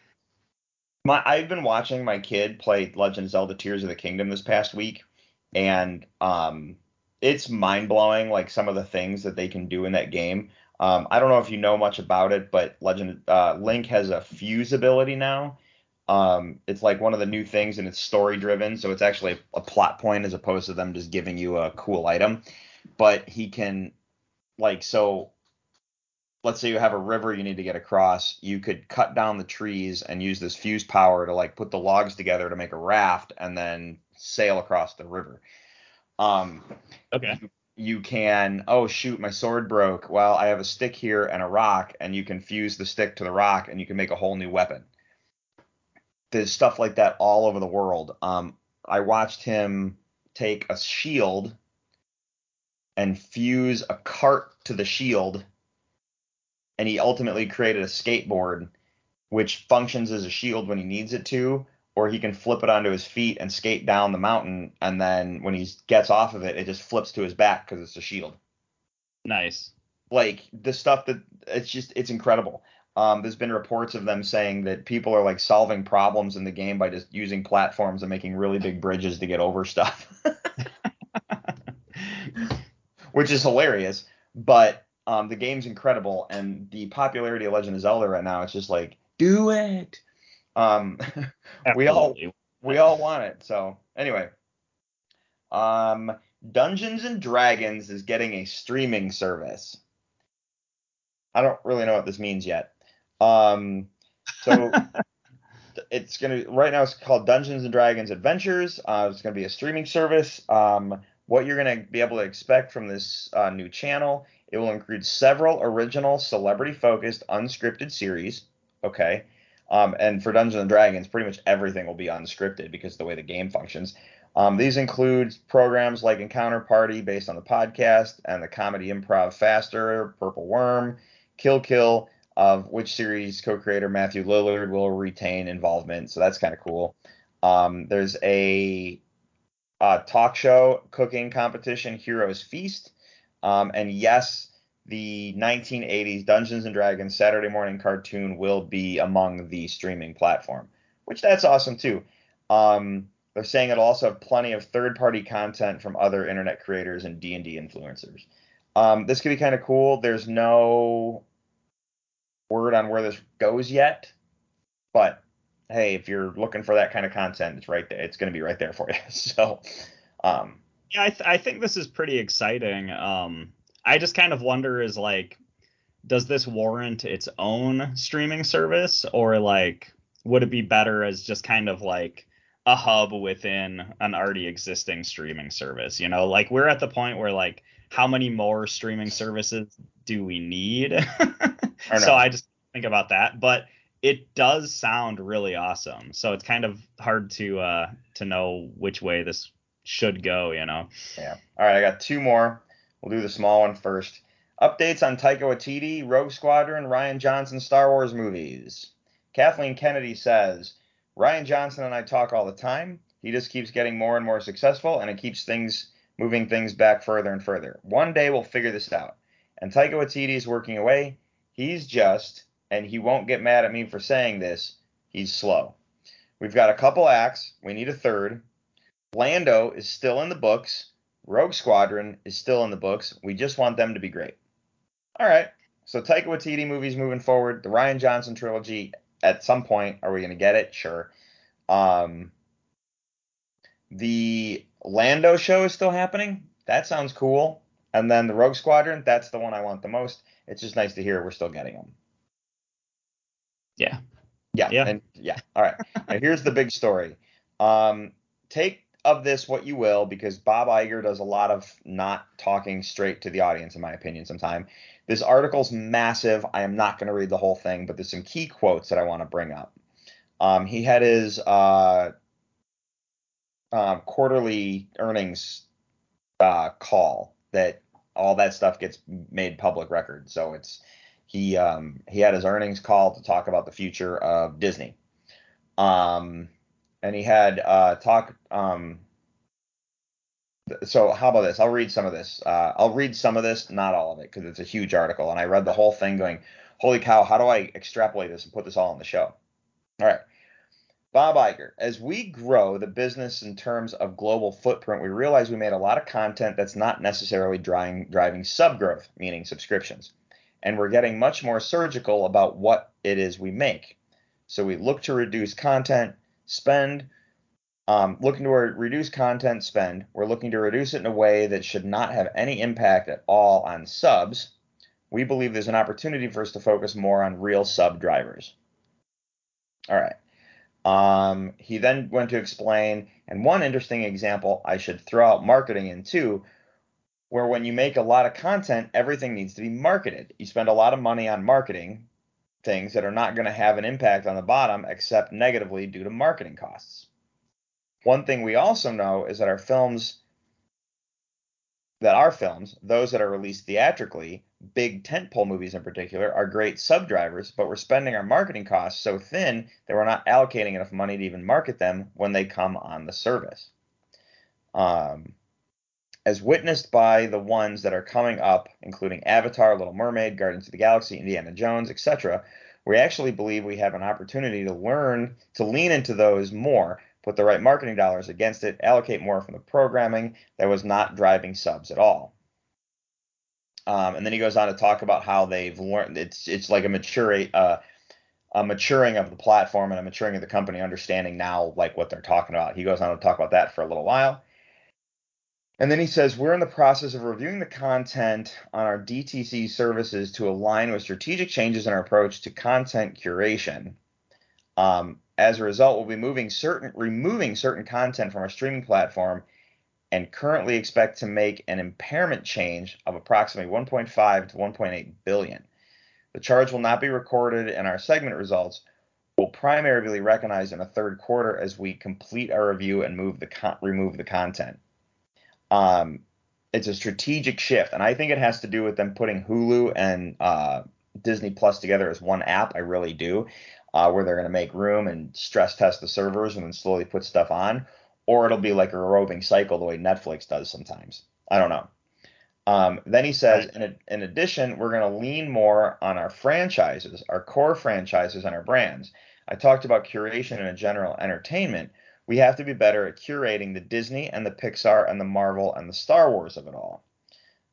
my I've been watching my kid play Legend of Zelda Tears of the Kingdom this past week and um it's mind blowing like some of the things that they can do in that game. Um, I don't know if you know much about it, but Legend uh, Link has a fuse ability now. Um, it's like one of the new things, and it's story driven, so it's actually a plot point as opposed to them just giving you a cool item. But he can, like, so let's say you have a river you need to get across, you could cut down the trees and use this fuse power to like put the logs together to make a raft and then sail across the river. Um, Okay. you can oh shoot my sword broke well i have a stick here and a rock and you can fuse the stick to the rock and you can make a whole new weapon there's stuff like that all over the world um i watched him take a shield and fuse a cart to the shield and he ultimately created a skateboard which functions as a shield when he needs it to or he can flip it onto his feet and skate down the mountain and then when he gets off of it it just flips to his back because it's a shield. Nice. like the stuff that it's just it's incredible. Um, there's been reports of them saying that people are like solving problems in the game by just using platforms and making really big bridges to get over stuff. [LAUGHS] [LAUGHS] Which is hilarious but um, the game's incredible and the popularity of legend of zelda right now it's just like do it um, [LAUGHS] we all we all want it. So anyway, um, Dungeons and Dragons is getting a streaming service. I don't really know what this means yet. Um, so [LAUGHS] it's gonna right now it's called Dungeons and Dragons Adventures. Uh, it's gonna be a streaming service. Um, what you're gonna be able to expect from this uh, new channel, it will include several original celebrity-focused unscripted series. Okay. Um, and for Dungeons and Dragons, pretty much everything will be unscripted because of the way the game functions. Um, these include programs like Encounter Party, based on the podcast, and the comedy Improv Faster, Purple Worm, Kill Kill, of which series co-creator Matthew Lillard will retain involvement. So that's kind of cool. Um, there's a, uh talk show cooking competition, Heroes Feast, um, and yes, the 1980s Dungeons and Dragons Saturday morning cartoon will be among the streaming platform, which that's awesome too. Um, they're saying it'll also have plenty of third-party content from other internet creators and D&D influencers. Um, this could be kind of cool. There's no word on where this goes yet, but hey, if you're looking for that kind of content, it's right there. It's going to be right there for you. [LAUGHS] So, um, Yeah, I, th- I think this is pretty exciting. Um, I just kind of wonder is like, does this warrant its own streaming service, or like, would it be better as just kind of like a hub within an already existing streaming service? You know, like we're at the point where like, how many more streaming services do we need? [LAUGHS] I so. I just think about that, but it does sound really awesome. So it's kind of hard to uh to know which way this should go, you know. Yeah. All right, I got two more. We'll do the small one first. Updates on Taika Waititi, Rogue Squadron, Rian Johnson Star Wars movies. Kathleen Kennedy says, Rian Johnson and I talk all the time. He just keeps getting more and more successful, and it keeps things moving things back further and further. One day we'll figure this out. And Taika Waititi is working away. He's just, and he won't get mad at me for saying this, he's slow. We've got a couple acts. We need a third. Lando is still in the books. Rogue Squadron is still in the books. We just want them to be great. All right. So Taika Waititi movies moving forward. The Rian Johnson trilogy. At some point, are we going to get it? Sure. Um, the Lando show is still happening. That sounds cool. And then the Rogue Squadron, that's the one I want the most. It's just nice to hear we're still getting them. Yeah. Yeah. Yeah. And yeah. All right. now here's the big story. Um, take of this what you will, because Bob Iger does a lot of not talking straight to the audience, in my opinion, sometimes. This article's massive. I am not going to read the whole thing, but there's some key quotes that I want to bring up. Um, he had his uh, um, quarterly earnings uh, call that all that stuff gets made public record. So it's he um, he had his earnings call to talk about the future of Disney. Um, and he had uh, talk. Um, so how about this? I'll read some of this. Uh, I'll read some of this, not all of it, because it's a huge article, and I read the whole thing, going, "Holy cow! How do I extrapolate this and put this all on the show?" All right. Bob Iger, as we grow the business in terms of global footprint, we realize we made a lot of content that's not necessarily driving, driving sub growth, meaning subscriptions. And we're getting much more surgical about what it is we make. So we look to reduce content spend, um, looking to reduce content spend. We're looking to reduce it in a way that should not have any impact at all on subs. We believe there's an opportunity for us to focus more on real sub drivers. All right. Um, he then went to explain, and one interesting example I should throw out marketing in too, where when you make a lot of content, everything needs to be marketed. You spend a lot of money on marketing things that are not going to have an impact on the bottom except negatively due to marketing costs. One thing we also know is that our films, that our films, those that are released theatrically, big tentpole movies in particular, are great sub drivers, but we're spending our marketing costs so thin that we're not allocating enough money to even market them when they come on the service. Um, as witnessed by the ones that are coming up, including Avatar, Little Mermaid, Guardians of the Galaxy, Indiana Jones, etc., we actually believe we have an opportunity to learn to lean into those more, put the right marketing dollars against it, allocate more from the programming that was not driving subs at all. Um, and then he goes on to talk about how they've learned it's it's like a mature uh, a maturing of the platform and a maturing of the company, understanding now like what they're talking about. He goes on to talk about that for a little while. And then he says, We're in the process of reviewing the content on our DTC services to align with strategic changes in our approach to content curation. Um, as a result, we'll be moving certain, removing certain content from our streaming platform and currently expect to make an impairment change of approximately 1.5 to 1.8 billion. The charge will not be recorded in our segment results. Will primarily be recognized in the third quarter as we complete our review and move the con- remove the content. Um, it's a strategic shift, and I think it has to do with them putting Hulu and uh, Disney Plus together as one app. I really do, uh, where they're going to make room and stress test the servers and then slowly put stuff on, or it'll be like a roving cycle the way Netflix does sometimes. I don't know. Um, then he says, right. in, in addition, we're going to lean more on our franchises, our core franchises, and our brands. I talked about curation and a general entertainment we have to be better at curating the Disney and the Pixar and the Marvel and the Star Wars of it all.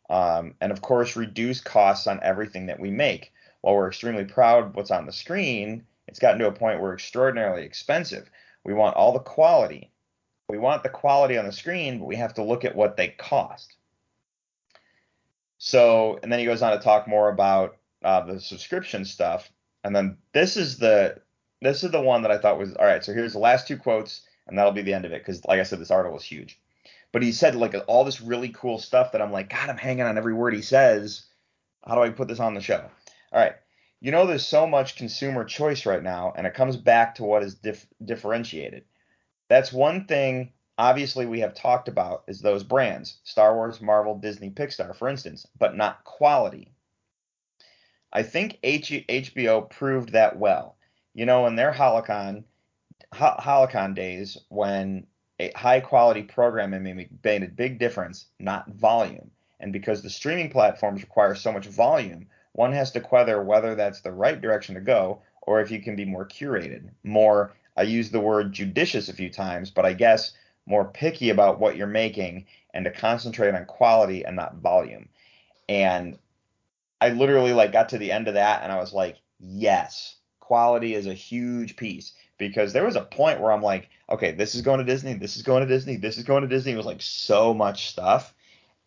Um, and of course, reduce costs on everything that we make. While we're extremely proud of what's on the screen, it's gotten to a point where it's extraordinarily expensive. We want all the quality. We want the quality on the screen, but we have to look at what they cost. So, and then he goes on to talk more about uh, the subscription stuff. And then this is the this is the one that I thought was all right. So here's the last two quotes and that'll be the end of it because, like I said, this article is huge. But he said like all this really cool stuff that I'm like, God, I'm hanging on every word he says. How do I put this on the show? All right. You know, there's so much consumer choice right now, and it comes back to what is dif- differentiated. That's one thing, obviously, we have talked about is those brands Star Wars, Marvel, Disney, Pixar, for instance, but not quality. I think H- HBO proved that well. You know, in their Holocon, Holocon days when a high quality programming made a big difference, not volume. And because the streaming platforms require so much volume, one has to whether whether that's the right direction to go or if you can be more curated, more I use the word judicious a few times, but I guess more picky about what you're making and to concentrate on quality and not volume. And I literally like got to the end of that and I was like, yes, quality is a huge piece because there was a point where I'm like, okay, this is going to Disney, this is going to Disney, this is going to Disney. It was like so much stuff,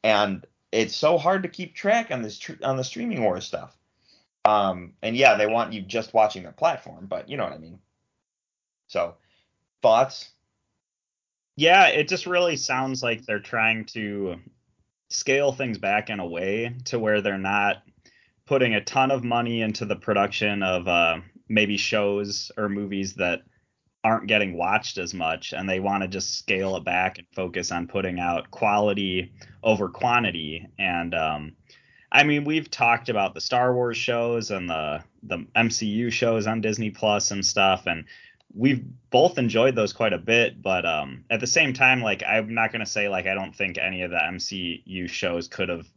and it's so hard to keep track on this tr- on the streaming war stuff. Um, and yeah, they want you just watching their platform, but you know what I mean. So, thoughts? Yeah, it just really sounds like they're trying to scale things back in a way to where they're not putting a ton of money into the production of uh, maybe shows or movies that aren't getting watched as much and they want to just scale it back and focus on putting out quality over quantity and um, I mean, we've talked about the Star Wars shows and the the MCU shows on Disney Plus and stuff, and we've both enjoyed those quite a bit. But um, at the same time, like I'm not gonna say like I don't think any of the MCU shows could have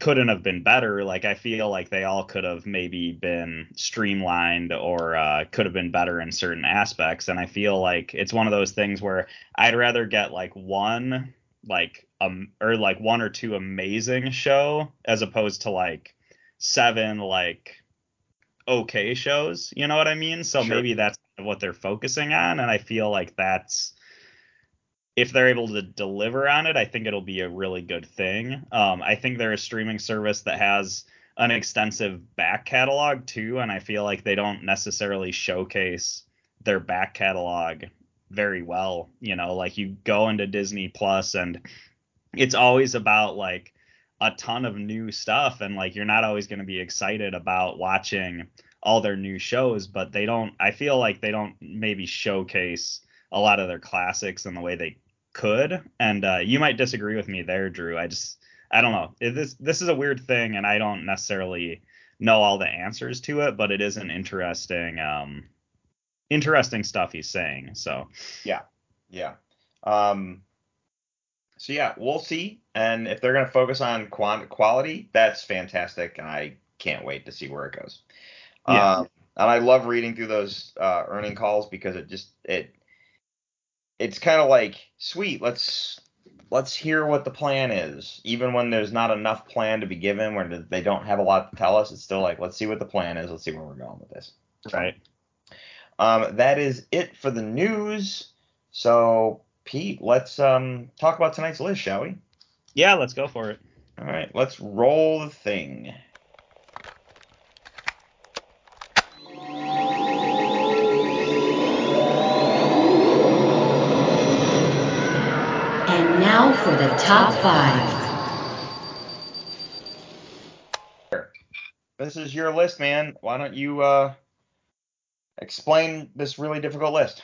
couldn't have been better. Like I feel like they all could have maybe been streamlined or uh, could have been better in certain aspects. And I feel like it's one of those things where I'd rather get like one like um or like one or two amazing show as opposed to like seven like okay shows you know what i mean so Sure. maybe that's what they're focusing on and i feel like that's if they're able to deliver on it i think it'll be a really good thing. Um i think they're a streaming service that has an extensive back catalog too and i feel like they don't necessarily showcase their back catalog very well you know like you go into disney plus and it's always about like a ton of new stuff and like you're not always going to be excited about watching all their new shows but they don't i feel like they don't maybe showcase a lot of their classics in the way they could and uh, you might disagree with me there drew i just i don't know It- this this is a weird thing and i don't necessarily know all the answers to it but it is an interesting um interesting stuff he's saying so Yeah. Yeah. Um, so yeah, we'll see. And if they're going to focus on quant- quality, that's fantastic, and I can't wait to see where it goes. Yeah. Um, and I love reading through those uh, earning calls because it just it it's kind of like sweet. Let's let's hear what the plan is, even when there's not enough plan to be given, where they don't have a lot to tell us. It's still like let's see what the plan is. Let's see where we're going with this. right Um, that is it for the news. So, Pete, let's um, talk about tonight's list, shall we? yeah let's go for it All right, let's roll the thing. Now for the top five. This is your list, man. Why don't you uh, explain this really difficult list?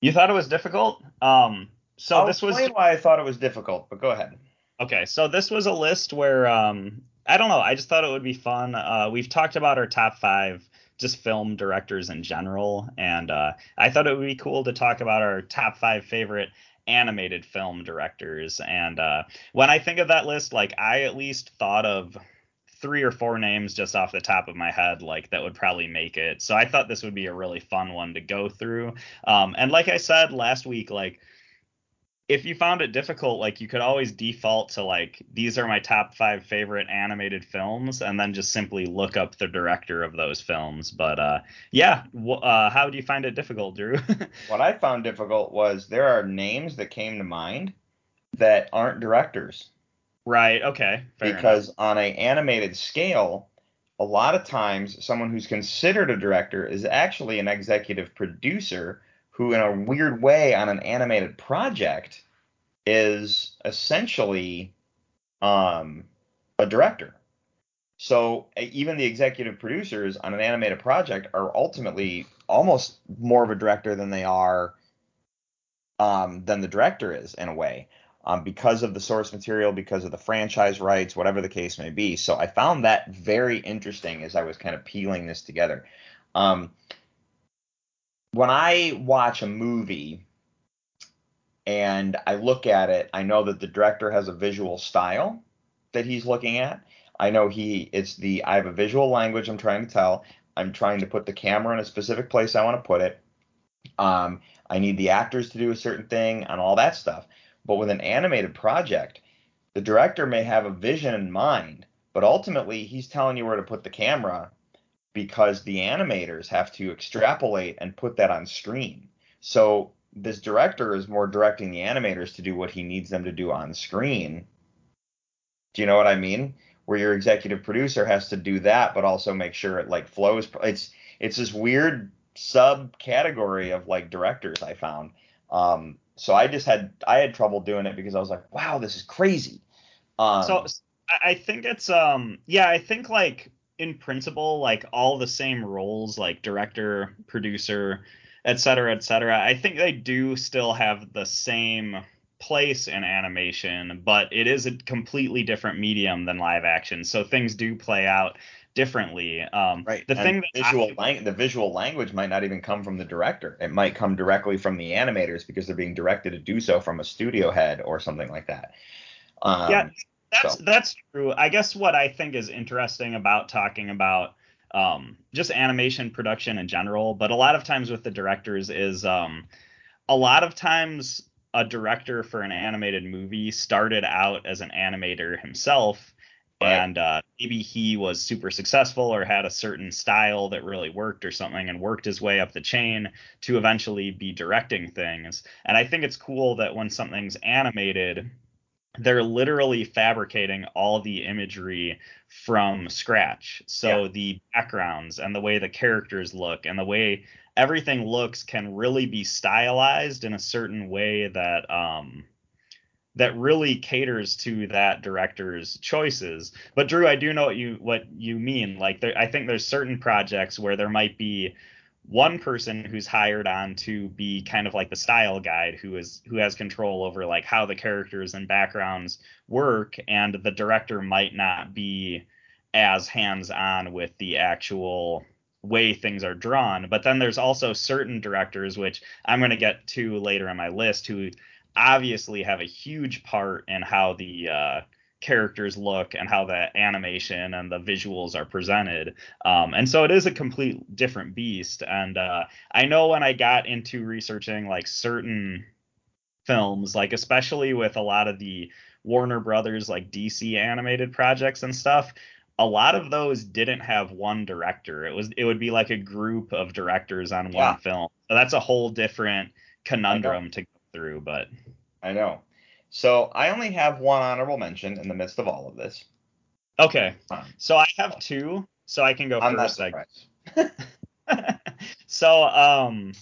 You thought it was difficult? Um, so I'll this was why I thought it was difficult, but go ahead. okay. So this was a list where um, I don't know. I just thought it would be fun. Uh, we've talked about our top five just film directors in general, and uh, I thought it would be cool to talk about our top five favorite animated film directors. And uh, when I think of that list, like I at least thought of three or four names just off the top of my head, like that would probably make it. So I thought this would be a really fun one to go through. Um, and like I said last week, like if you found it difficult, like you could always default to like these are my top five favorite animated films, and then just simply look up the director of those films. But uh, yeah, wh- uh, how do you find it difficult, Drew? [LAUGHS] What I found difficult was there are names that came to mind that aren't directors. right. Okay. Fair because enough. on a animated scale, a lot of times someone who's considered a director is actually an executive producer who, in a weird way, on an animated project, is essentially um, a director. So even the executive producers on an animated project are ultimately almost more of a director than they are um, than the director is in a way um, because of the source material, because of the franchise rights, whatever the case may be. So I found that very interesting as I was kind of peeling this together. Um, when I watch a movie and I look at it, I know that the director has a visual style that he's looking at. I know he it's the I have a visual language I'm trying to tell. I'm trying to put the camera in a specific place I want to put it. Um, I need the actors to do a certain thing and all that stuff. But with an animated project, the director may have a vision in mind, but ultimately he's telling you where to put the camera because the animators have to extrapolate and put that on screen. So this director is more directing the animators to do what he needs them to do on screen Do you know what I mean? Where your executive producer has to do that, but also make sure it like flows. It's it's this weird subcategory of like directors I found. Um, so I just had I had trouble doing it because I was like, wow, this is crazy. Um, so I think it's um yeah I think like in principle like all the same roles like director producer et cetera et cetera I think they do still have the same place in animation but it is a completely different medium than live action so things do play out differently um right. the and thing that visual I, lang- the visual language might not even come from the director. It might come directly from the animators because they're being directed to do so from a studio head or something like that. Um, yeah that's so. that's true. I guess what I think is interesting about talking about um, just animation production in general, but a lot of times with the directors is um, a lot of times a director for an animated movie started out as an animator himself. Right. And uh, maybe he was super successful or had a certain style that really worked or something and worked his way up the chain to eventually be directing things. And I think it's cool that when something's animated, they're literally fabricating all the imagery from scratch. So Yeah. the backgrounds and the way the characters look and the way everything looks can really be stylized in a certain way that um that really caters to that director's choices. But Drew, I do know what you what you mean. Like there, I think there's certain projects where there might be one person who's hired on to be kind of like the style guide who is who has control over like how the characters and backgrounds work and the director might not be as hands on with the actual way things are drawn. But then there's also certain directors which I'm going to get to later in my list who obviously have a huge part in how the uh, characters look and how the animation and the visuals are presented. Um, and so it is a complete different beast. And uh, I know when I got into researching like certain films, like especially with a lot of the Warner Brothers like DC animated projects and stuff, a lot of those didn't have one director. It was it would be like a group of directors on Yeah. one film. So that's a whole different conundrum to go through. But I know. So I only have one honorable mention in the midst of all of this. okay, Um, so I have two, so I can go I'm not first. I surprised. [LAUGHS] so um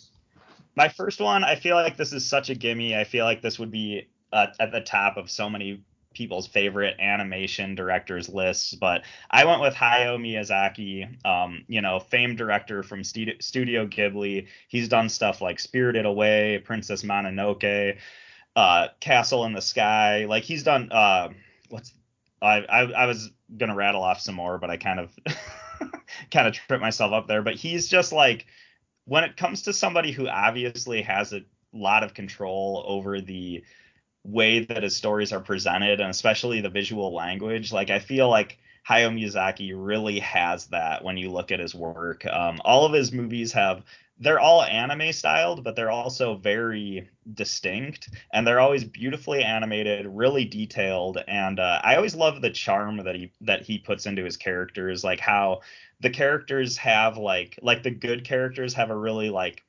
my first one i feel like this is such a gimme i feel like this would be uh, at the top of so many people's favorite animation directors lists but i went with hayao miyazaki um you know famed director from studio ghibli he's done stuff like spirited away princess mononoke uh castle in the sky like he's done uh what's I, I I was gonna rattle off some more, but I kind of [LAUGHS] kind of tripped myself up there. But he's just like when it comes to somebody who obviously has a lot of control over the way that his stories are presented and especially the visual language, like I feel like Hayao Miyazaki really has that when you look at his work. Um, all of his movies have they're all anime styled, but they're also very distinct and they're always beautifully animated, really detailed. And uh, I always love the charm that he that he puts into his characters, like how the characters have like like the good characters have a really like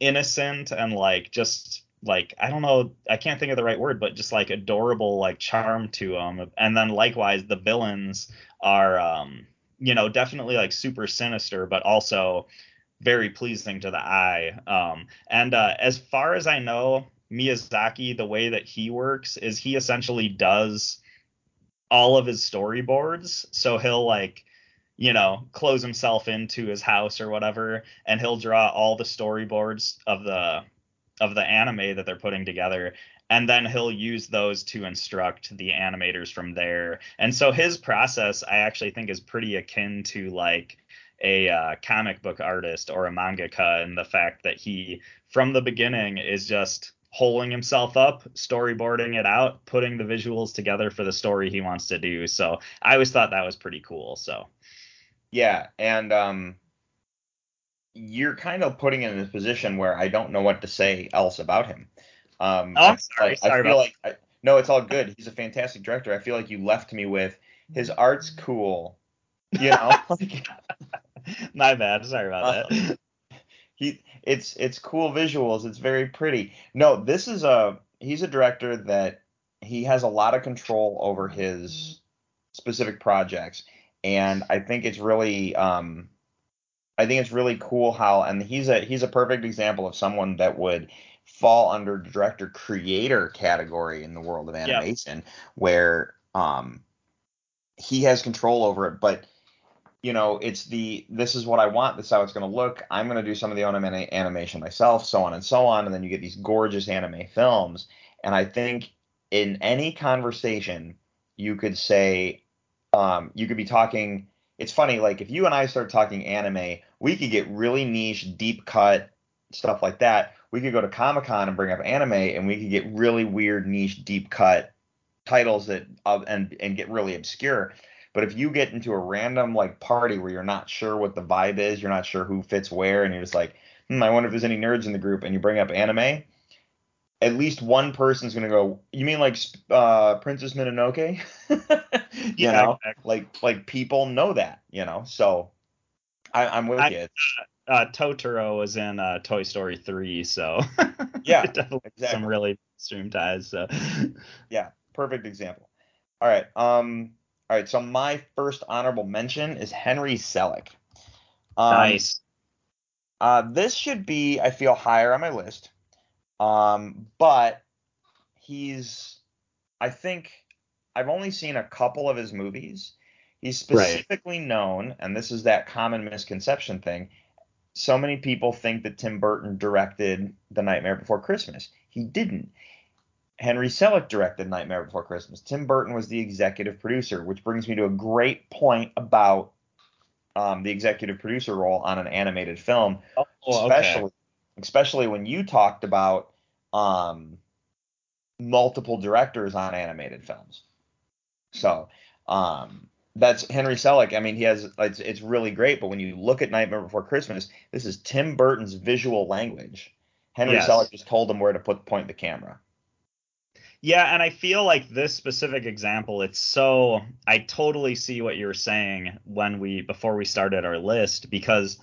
innocent and like just like I don't know, I can't think of the right word, but just like adorable like charm to them. And then likewise, the villains are um you know definitely like super sinister, but also very pleasing to the eye. Um, and uh, as far as I know, Miyazaki, the way that he works is he essentially does all of his storyboards. So he'll like, you know, close himself into his house or whatever, and he'll draw all the storyboards of the of the anime that they're putting together. And then he'll use those to instruct the animators from there. And so his process, I actually think, is pretty akin to like a uh, comic book artist or a mangaka and the fact that he from the beginning is just holding himself up storyboarding it out putting the visuals together for the story he wants to do so i always thought that was pretty cool so Yeah, and um, you're kind of putting in a position where I don't know what to say else about him. Um, Oh, I'm I- sorry. I, Sorry feel like I, no, it's all good. He's a fantastic director. I feel like you left me with his art's cool. You know, [LAUGHS] like, [LAUGHS] my bad. Sorry about that. Uh, [LAUGHS] he it's it's cool visuals. It's very pretty. No, this is a he's a director that he has a lot of control over his specific projects, and I think it's really um, I think it's really cool how and he's a he's a perfect example of someone that would fall under director creator category in the world of animation where um he has control over it. But you know it's the this is what i want this is how it's going to look i'm going to do some of the own animation myself so on and so on and then you get these gorgeous anime films and i think in any conversation you could say um you could be talking it's funny like if you and i start talking anime we could get really niche deep cut stuff like that we could go to Comic Con and bring up anime, and we could get really weird, niche, deep cut titles that uh, and and get really obscure. But if you get into a random like party where you're not sure what the vibe is, you're not sure who fits where, and you're just like, hmm, I wonder if there's any nerds in the group, and you bring up anime, at least one person's gonna go, you mean like uh, Princess Mononoke? [LAUGHS] you yeah, know, exactly. like like people know that, you know. So I, I'm with I- you. uh, Totoro was in uh, Toy Story 3, so [LAUGHS] Yeah, exactly. some really stream ties. So Yeah, perfect example. All right. Um. All right. So my first honorable mention is Henry Selick. Um, nice. Uh, this should be, I feel, higher on my list. Um, but he's, I think, I've only seen a couple of his movies. He's Right. specifically known, and this is that common misconception thing. So many people think that Tim Burton directed The Nightmare Before Christmas. He didn't. Henry Selick directed Nightmare Before Christmas. Tim Burton was the executive producer, which brings me to a great point about um, the executive producer role on an animated film, Oh, okay. especially especially when you talked about um, multiple directors on animated films. So um, that's Henry Selick. I mean, he has it's it's really great, but when you look at Nightmare Before Christmas, this is Tim Burton's visual language. Henry Yes. Selick just told him where to put point the camera. Yeah, and I feel like this specific example, it's so I totally see what you were saying when we before we started our list because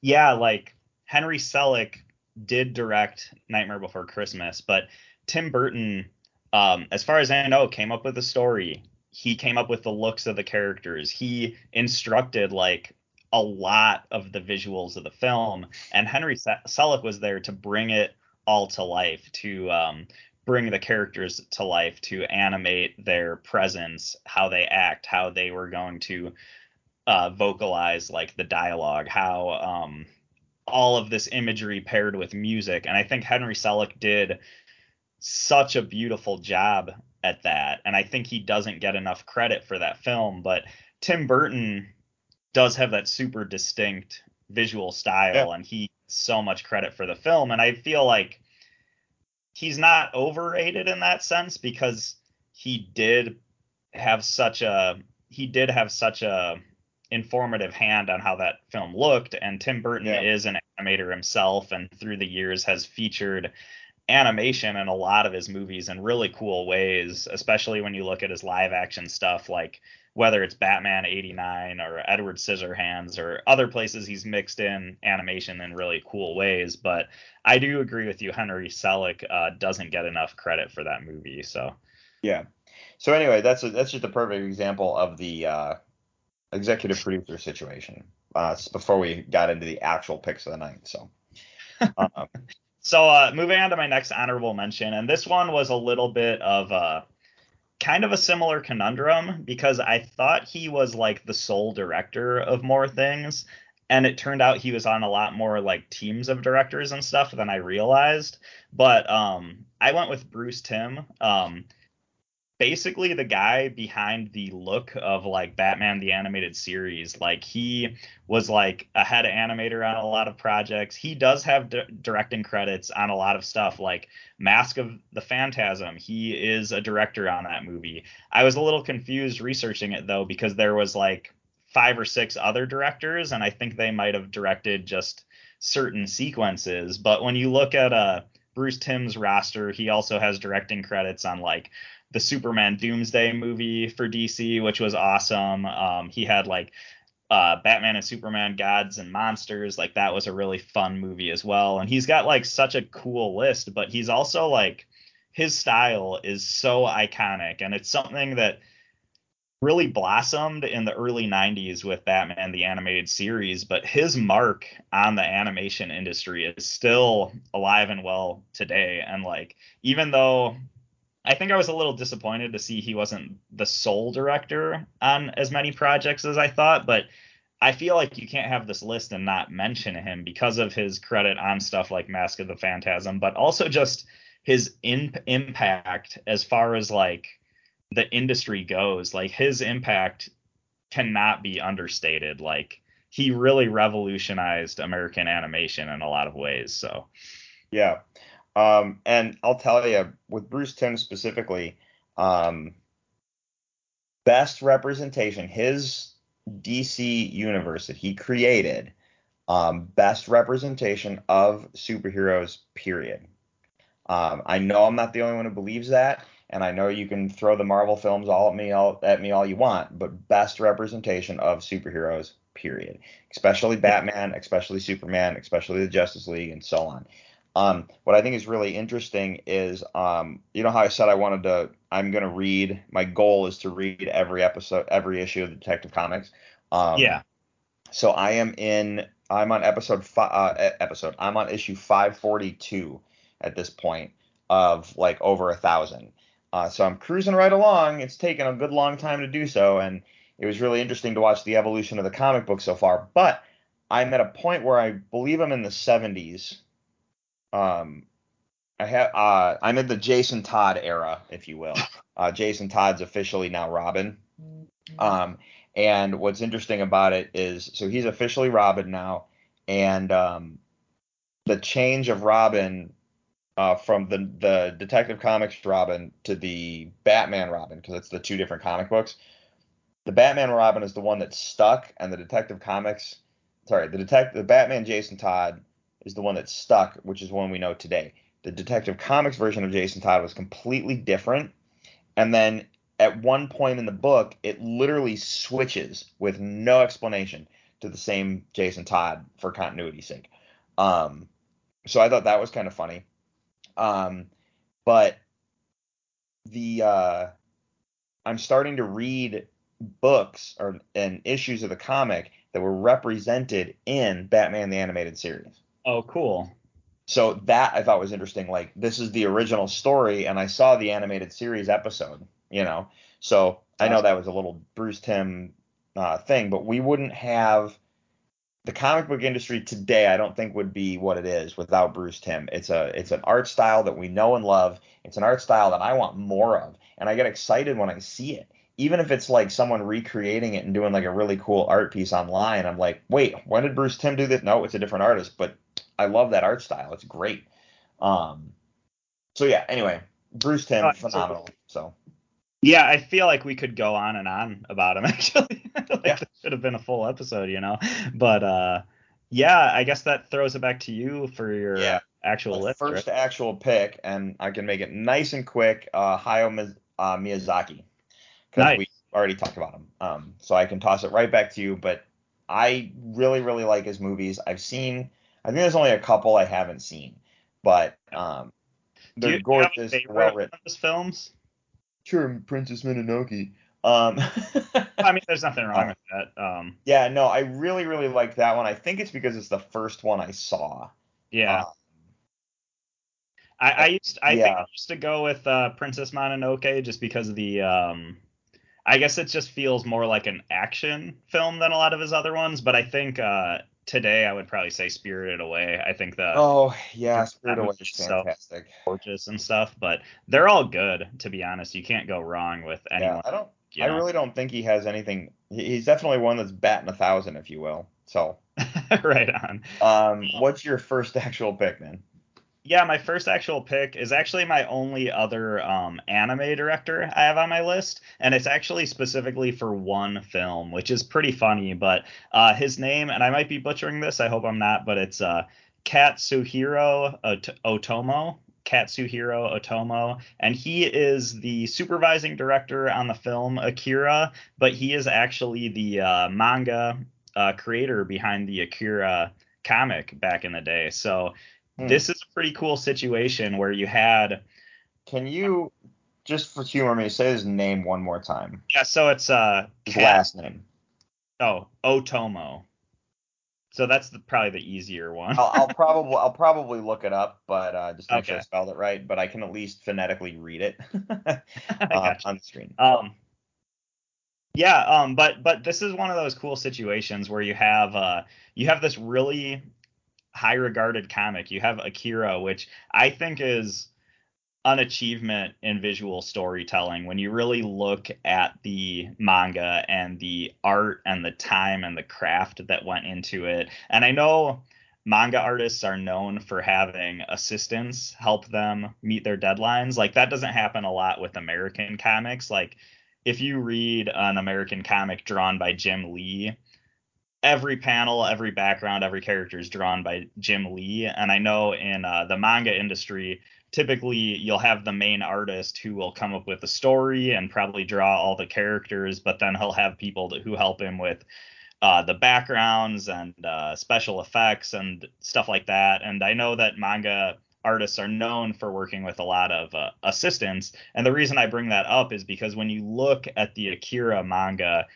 yeah, like Henry Selick did direct Nightmare Before Christmas, but Tim Burton, um, as far as I know, came up with the story. He came up with the looks of the characters. He instructed like a lot of the visuals of the film, and Henry Se- Selick was there to bring it all to life, to um, bring the characters to life, to animate their presence, how they act, how they were going to uh, vocalize like the dialogue, how um, all of this imagery paired with music. And I think Henry Selick did such a beautiful job at that. And I think he doesn't get enough credit for that film. But Tim Burton does have that super distinct visual style, Yeah. and he so much credit for the film. And I feel like he's not overrated in that sense because he did have such a he did have such a informative hand on how that film looked and Tim Burton Yeah. is an animator himself and through the years has featured animation in a lot of his movies in really cool ways especially when you look at his live action stuff like whether it's Batman 89 or Edward Scissorhands or other places he's mixed in animation in really cool ways but I do agree with you Henry Selick uh, doesn't get enough credit for that movie so Yeah. So anyway, that's a, that's just a perfect example of the uh, executive producer situation. Uh, before we got into the actual picks of the night, so [LAUGHS] um, So uh, moving on to my next honorable mention, and this one was a little bit of a kind of a similar conundrum because I thought he was like the sole director of more things, and it turned out he was on a lot more like teams of directors and stuff than I realized. But um, I went with Bruce Timm. Um, basically the guy behind the look of like Batman the animated series. Like he was like a head animator on a lot of projects. He does have di- directing credits on a lot of stuff like Mask of the Phantasm. He is a director on that movie. I was a little confused researching it though because there was like five or six other directors and I think they might have directed just certain sequences, but when you look at uh Bruce Timm's roster, he also has directing credits on like the Superman Doomsday movie for DC, which was awesome. Um, he had like uh, Batman and Superman Gods and Monsters, like that was a really fun movie as well. And he's got like such a cool list, but he's also like his style is so iconic, and it's something that really blossomed in the early 90s with Batman the animated series, but his mark on the animation industry is still alive and well today. And like, even though I think I was a little disappointed to see he wasn't the sole director on as many projects as I thought, but I feel like you can't have this list and not mention him because of his credit on stuff like Mask of the Phantasm, but also just his impact as far as like the industry goes. Like his impact cannot be understated. Like he really revolutionized American animation in a lot of ways. So Yeah. Um, and I'll tell you, with Bruce Timm specifically, um, best representation, his DC universe that he created, um, best representation of superheroes, period. Um, I know I'm not the only one who believes that, and I know you can throw the Marvel films all at me all at me all you want, but best representation of superheroes, period. Especially Batman, especially Superman, especially the Justice League, and so on. Um, what I think is really interesting is, um, you know how I said I wanted to, I'm going to read, my goal is to read every episode, every issue of Detective Comics. Um, yeah. So I am in, I'm on episode, fi- uh, episode, I'm on issue 542 at this point of like over a thousand. Uh, so I'm cruising right along. It's taken a good long time to do so, and it was really interesting to watch the evolution of the comic book so far. But I'm at a point where I believe I'm in the 70s um I have uh I'm in the Jason Todd era, if you will. [LAUGHS] Uh Jason Todd's officially now Robin. Um and what's interesting about it is so he's officially Robin now and um the change of Robin uh from the the Detective Comics Robin to the Batman Robin because it's the two different comic books. The Batman Robin is the one that's stuck and the Detective Comics sorry, the detective the Batman Jason Todd is the one that's stuck, which is one we know today. The Detective Comics version of Jason Todd was completely different. And then at one point in the book, it literally switches with no explanation to the same Jason Todd for continuity's sake. Um, so I thought that was kind of funny. Um, but the uh, I'm starting to read books or and issues of the comic that were represented in Batman the Animated Series. Oh, cool. So that I thought was interesting. Like this is the original story, and I saw the animated series episode. You know, so I know that was a little Bruce Timm uh, thing, but we wouldn't have the comic book industry today. I don't think would be what it is without Bruce Timm. It's a it's an art style that we know and love. It's an art style that I want more of, and I get excited when I see it. Even if it's like someone recreating it and doing like a really cool art piece online, I'm like, wait, when did Bruce Timm do this? No, it's a different artist, but I love that art style. It's great. Um, so yeah. Anyway, Bruce Timm, Oh, phenomenal. So Yeah, I feel like we could go on and on about him [LAUGHS] actually. like Yeah. this should have been a full episode, you know. But uh yeah, I guess that throws it back to you for your Yeah. actual list. first right? actual pick, and I can make it nice and quick. Uh, Hayao Miz- uh, Miyazaki, because Nice. we already talked about him. Um, so I can toss it right back to you. But I really, really like his movies. I've seen. I think there's only a couple I haven't seen, but um, they're you, do you gorgeous, well written. films? Sure, Princess Mononoke. Um, [LAUGHS] I mean, there's nothing wrong with that. Um, yeah, no, I really, really like that one. I think it's because it's the first one I saw. yeah, Uh, I, I used I think yeah. I used to go with uh, Princess Mononoke just because of the um, I guess it just feels more like an action film than a lot of his other ones. But I think uh, today I would probably say Spirited Away. I think the oh yeah, that Spirit Away is fantastic. gorgeous and stuff, but they're all good to be honest. You can't go wrong with anyone. Yeah, I don't. I know? really don't think he has anything. He's definitely one that's batting a thousand, if you will. So, [LAUGHS] right on. um, what's your first [LAUGHS] actual pick, man? Yeah, my first actual pick is actually my only other um, anime director I have on my list, and it's actually specifically for one film, which is pretty funny. But uh, his name, and I might be butchering this, I hope I'm not, but it's uh, Katsuhiro Ot- Otomo. Katsuhiro Otomo, and he is the supervising director on the film Akira, but he is actually the uh, manga uh, creator behind the Akira comic back in the day. So Hmm. this is a pretty cool situation where you had Can you just for humor me, say his name one more time. Yeah, so it's uh His Cat- last name. oh Otomo. So that's the, probably the easier one. I'll, I'll [LAUGHS] probably I'll probably look it up, but uh, just make sure I spelled it right. But I can at least phonetically read it [LAUGHS] uh, gotcha. on the screen. Um, yeah, um, but but this is one of those cool situations where you have uh you have this really high regarded comic. You have Akira, which I think is an achievement in visual storytelling when you really look at the manga and the art and the time and the craft that went into it. And I know manga artists are known for having assistants help them meet their deadlines. Like that doesn't happen a lot with American comics. Like if you read an American comic drawn by Jim Lee, every panel, every background, every character is drawn by Jim Lee. And I know in uh, the manga industry, typically you'll have the main artist who will come up with the story and probably draw all the characters, but then he'll have people to, who help him with uh, the backgrounds and uh, special effects and stuff like that. And I know that manga artists are known for working with a lot of uh, assistants. And the reason I bring that up is because when you look at the Akira manga,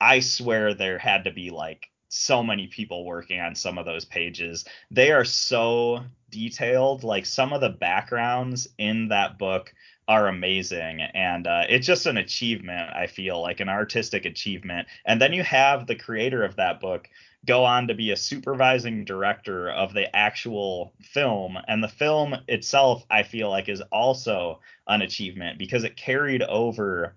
I swear there had to be like so many people working on some of those pages. They are so detailed. Like some of the backgrounds in that book are amazing. And uh, it's just an achievement, I feel like an artistic achievement. And then you have the creator of that book go on to be a supervising director of the actual film. And the film itself, I feel like, is also an achievement because it carried over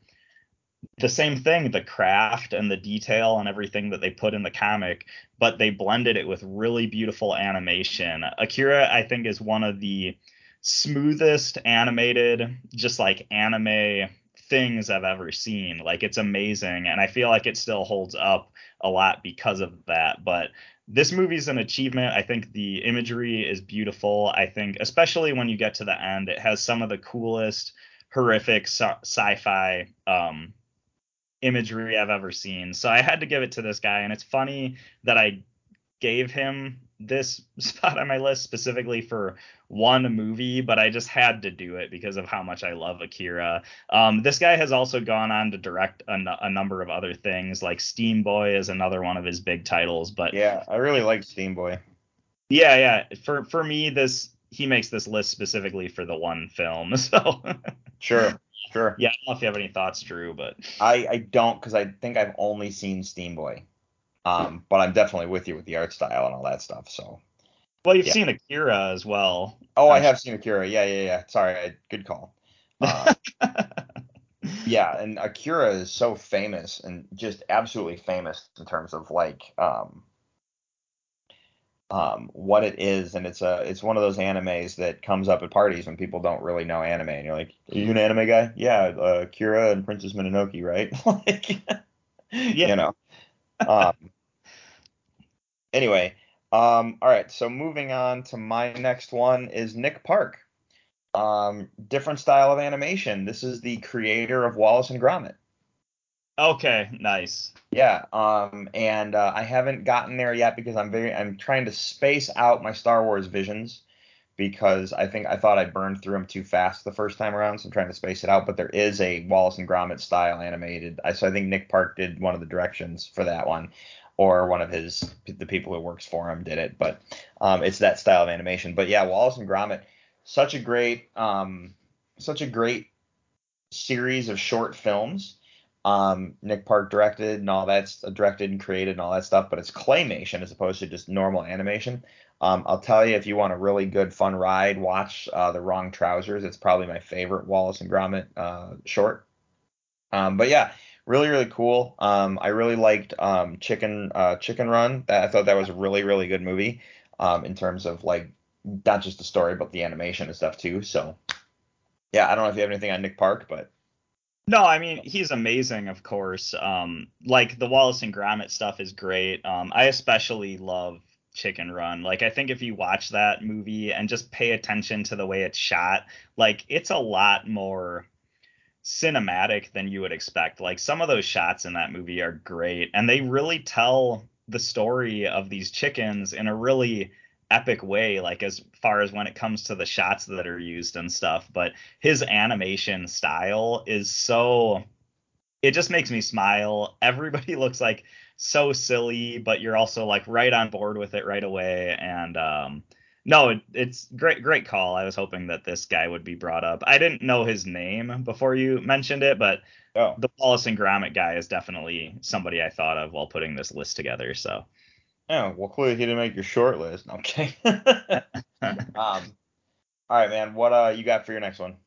the same thing the craft and the detail and everything that they put in the comic but they blended it with really beautiful animation akira i think is one of the smoothest animated just like anime things i've ever seen like it's amazing and i feel like it still holds up a lot because of that but this movie's an achievement. I think the imagery is beautiful. I think, especially when you get to the end, it has some of the coolest, horrific sci- sci-fi um, imagery I've ever seen. So I had to give it to this guy, and it's funny that I gave him this [LAUGHS] spot on my list specifically for one movie, but I just had to do it because of how much I love Akira. Um, this guy has also gone on to direct a, n- a number of other things, like Steamboy is another one of his big titles. But Yeah, I really like Steamboy. yeah, yeah, for for me, this he makes this list specifically for the one film. [LAUGHS] So Sure, sure. yeah, I don't know if you have any thoughts, Drew, but I, I don't because I think I've only seen Steamboy. Um, but I'm definitely with you with the art style and all that stuff. So. well, you've Yeah. seen Akira as well. Oh, I have seen Akira. Yeah, yeah, yeah. Sorry, I, good call. [LAUGHS] Uh, yeah, and Akira is so famous and just absolutely famous in terms of like um um what it is and it's a it's one of those animes that comes up at parties when people don't really know anime and you're like are you an anime guy? Yeah uh, Akira and Princess Mononoke right? [LAUGHS] Like Yeah. you know. Um anyway um all right so moving on to my next one is Nick Park. Um different style of animation. This is the creator of Wallace and Gromit Okay, nice. yeah, um, and uh, I haven't gotten there yet because I'm very I'm trying to space out my Star Wars visions because I think I thought I burned through them too fast the first time around, so I'm trying to space it out. But there is a Wallace and Gromit style animated, I so I think Nick Park did one of the directions for that one, or one of his the people who works for him did it, but um, it's that style of animation. But yeah, Wallace and Gromit, such a great um, such a great series of short films um, Nick Park directed and all that's directed and created and all that stuff, but it's claymation as opposed to just normal animation. Um, I'll tell you if you want a really good fun ride, watch uh, The Wrong Trousers. It's probably my favorite Wallace and Gromit uh, short. Um, but yeah, really really cool. Um, I really liked um, Chicken uh, Chicken Run. That I thought that was a really really good movie um, in terms of like not just the story but the animation and stuff too. So yeah, I don't know if you have anything on Nick Park, but No, I mean he's amazing, of course. Um, like the Wallace and Gromit stuff is great. Um, I especially love Chicken Run. Like I think if you watch that movie and just pay attention to the way it's shot, like it's a lot more cinematic than you would expect. Like some of those shots in that movie are great, and they really tell the story of these chickens in a really epic way like as far as when it comes to the shots that are used and stuff but his animation style is so it just makes me smile. [LAUGHS] Everybody looks like so silly but you're also like right on board with it right away. And um no it, it's great great call. I was hoping that this guy would be brought up. I didn't know his name before you mentioned it but Oh, the wallace and gromit guy is definitely somebody i thought of while putting this list together so oh, well, clearly he didn't make your short list. No, [LAUGHS] um, all right, man. What uh you got for your next one?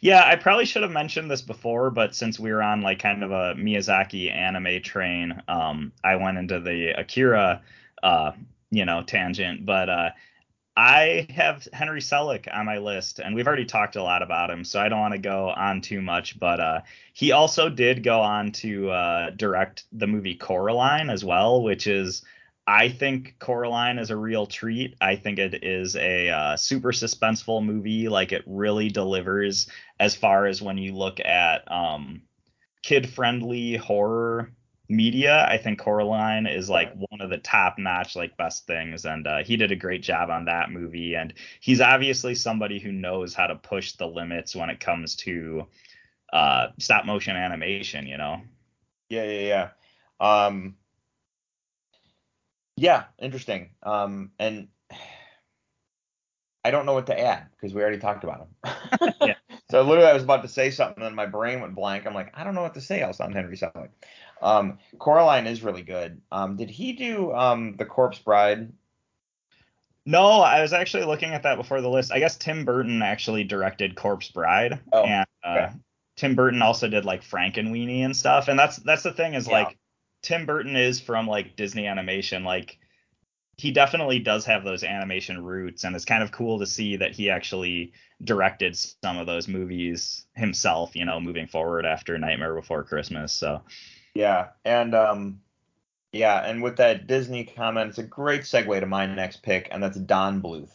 Yeah, I probably should have mentioned this before, but since we were on like kind of a Miyazaki anime train, um, I went into the Akira, uh, you know, tangent. But uh, I have Henry Selick on my list, and we've already talked a lot about him, so I don't want to go on too much. But uh, he also did go on to uh, direct the movie Coraline as well, which is I think Coraline is a real treat. I think it is a uh, super suspenseful movie. Like it really delivers as far as when you look at um, kid-friendly horror media. I think Coraline is like one of the top-notch, like best things, and uh, he did a great job on that movie. And he's obviously somebody who knows how to push the limits when it comes to uh, stop-motion animation. You know. Yeah, yeah, yeah. Um, yeah, interesting. Um, and [SIGHS] I don't know what to add because we already talked about him. [LAUGHS] Yeah. [LAUGHS] So literally, I was about to say something, and then my brain went blank. I'm like, I don't know what to say else on Henry Selick. Um, Coraline is really good. Um, did he do um the Corpse Bride? No, I was actually looking at that before the list. I guess Tim Burton actually directed Corpse Bride, Oh, and uh, okay. Tim Burton also did like Frankenweenie and stuff. And that's that's the thing is Yeah. like Tim Burton is from like Disney animation. Like he definitely does have those animation roots, and it's kind of cool to see that he actually directed some of those movies himself. You know, moving forward after Nightmare Before Christmas. So Yeah, and um, yeah, and with that Disney comment, it's a great segue to my next pick, and that's Don Bluth.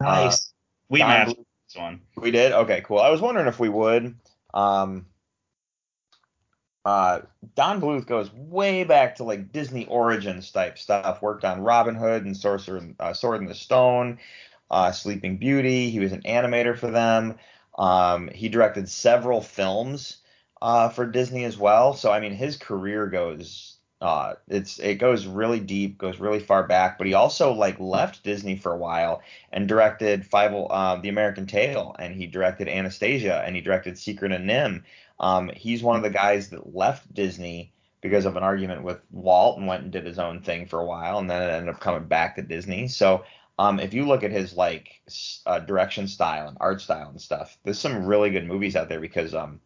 nice. we Don matched Bluth- this one. We did? Okay, cool. I was wondering if we would. Um, uh, Don Bluth goes way back to like Disney Origins type stuff. Worked on Robin Hood and Sorcerer, uh, Sword in the Stone, uh, Sleeping Beauty. He was an animator for them. Um, he directed several films uh, for Disney as well. So I mean, his career goes uh, it's it goes really deep, goes really far back. But he also like left Disney for a while and directed Five the American Tail, and he directed Anastasia, and he directed Secret of NIMH. Um, he's one of the guys that left Disney because of an argument with Walt and went and did his own thing for a while, and then it ended up coming back to Disney. So um, if you look at his like uh, direction style and art style and stuff, there's some really good movies out there because um,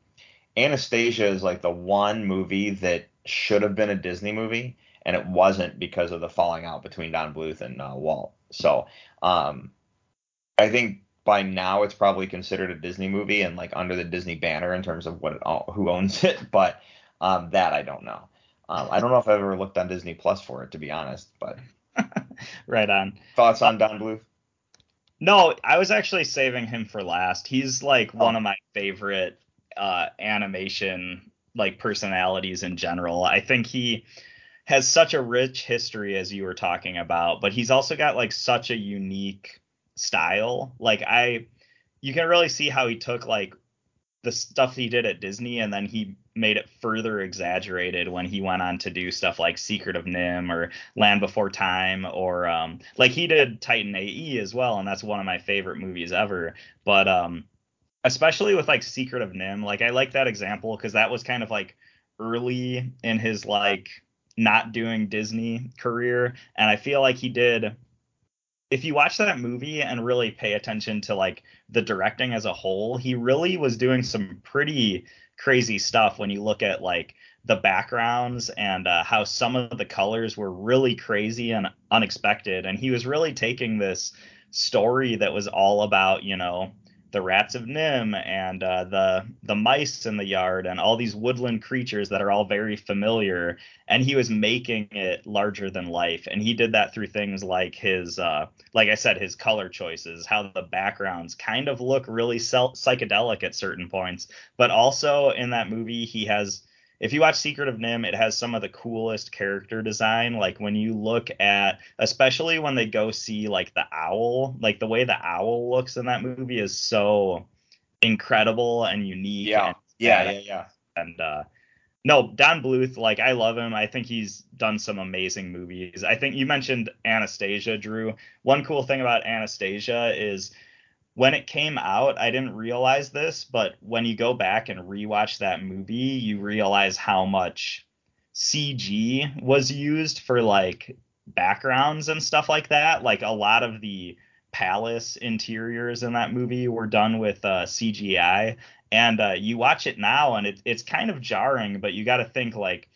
Anastasia is like the one movie that should have been a Disney movie, and it wasn't because of the falling out between Don Bluth and uh, Walt. So um, I think by now it's probably considered a Disney movie and like under the Disney banner in terms of what it, all, who owns it, [LAUGHS] but um, that I don't know. Um, I don't know if I've ever looked on Disney Plus for it to be honest, but [LAUGHS] right on. thoughts on Don Bluth? No, I was actually saving him for last. He's like Oh. one of my favorite uh animation like personalities in general. I think he has such a rich history as you were talking about, but he's also got like such a unique style. Like I you can really see how he took like the stuff he did at Disney and then he made it further exaggerated when he went on to do stuff like Secret of NIMH or Land Before Time or um like he did Titan AE as well and that's one of my favorite movies ever but um especially with like Secret of NIMH like I like that example cuz that was kind of like early in his like not doing Disney career and I feel like he did if you watch that movie and really pay attention to like the directing as a whole, he really was doing some pretty crazy stuff when you look at like the backgrounds and uh, how some of the colors were really crazy and unexpected. And he was really taking this story that was all about, you know, the rats of NIMH and uh, the the mice in the yard and all these woodland creatures that are all very familiar. And he was making it larger than life. And he did that through things like his, uh, like I said, his color choices, how the backgrounds kind of look really psychedelic at certain points. But also in that movie, he has if you watch Secret of NIMH, it has some of the coolest character design. Like when you look at, especially when they go see like the owl, like the way the owl looks in that movie is so incredible and unique. Yeah. and Yeah, yeah, yeah. and uh no don bluth like i love him i think he's done some amazing movies i think you mentioned anastasia drew one cool thing about anastasia is when it came out i didn't realize this but when you go back and rewatch that movie you realize how much cg was used for like backgrounds and stuff like that. Like a lot of the palace interiors in that movie were done with uh, cgi and uh, you watch it now and it, it's kind of jarring but you got to think like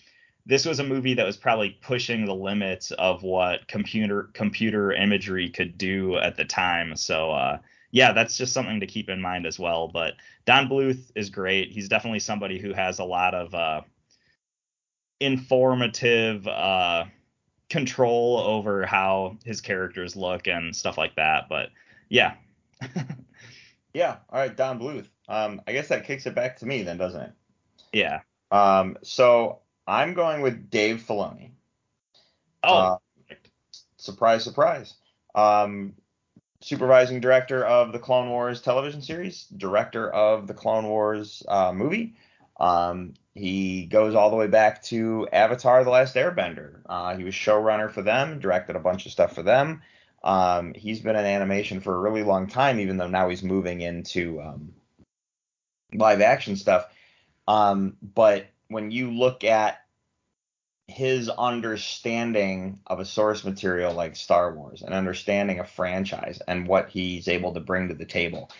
this was a movie that was probably pushing the limits of what computer computer imagery could do at the time. So uh, yeah that's just something to keep in mind as well but don bluth is great he's definitely somebody who has a lot of uh, informative uh, control over how his characters look and stuff like that but yeah [LAUGHS] Yeah. All right, Don Bluth. Um, I guess that kicks it back to me then, doesn't it? yeah Um, so I'm going with Dave Filoni. oh Uh, surprise, surprise. Um, supervising director of the Clone Wars television series, director of the Clone Wars uh, movie. Um, he goes all the way back to Avatar: The Last Airbender. Uh, he was showrunner for them, directed a bunch of stuff for them. Um, he's been in animation for a really long time, even though now he's moving into um, live action stuff. Um, but when you look at his understanding of a source material like Star Wars and understanding a franchise and what he's able to bring to the table.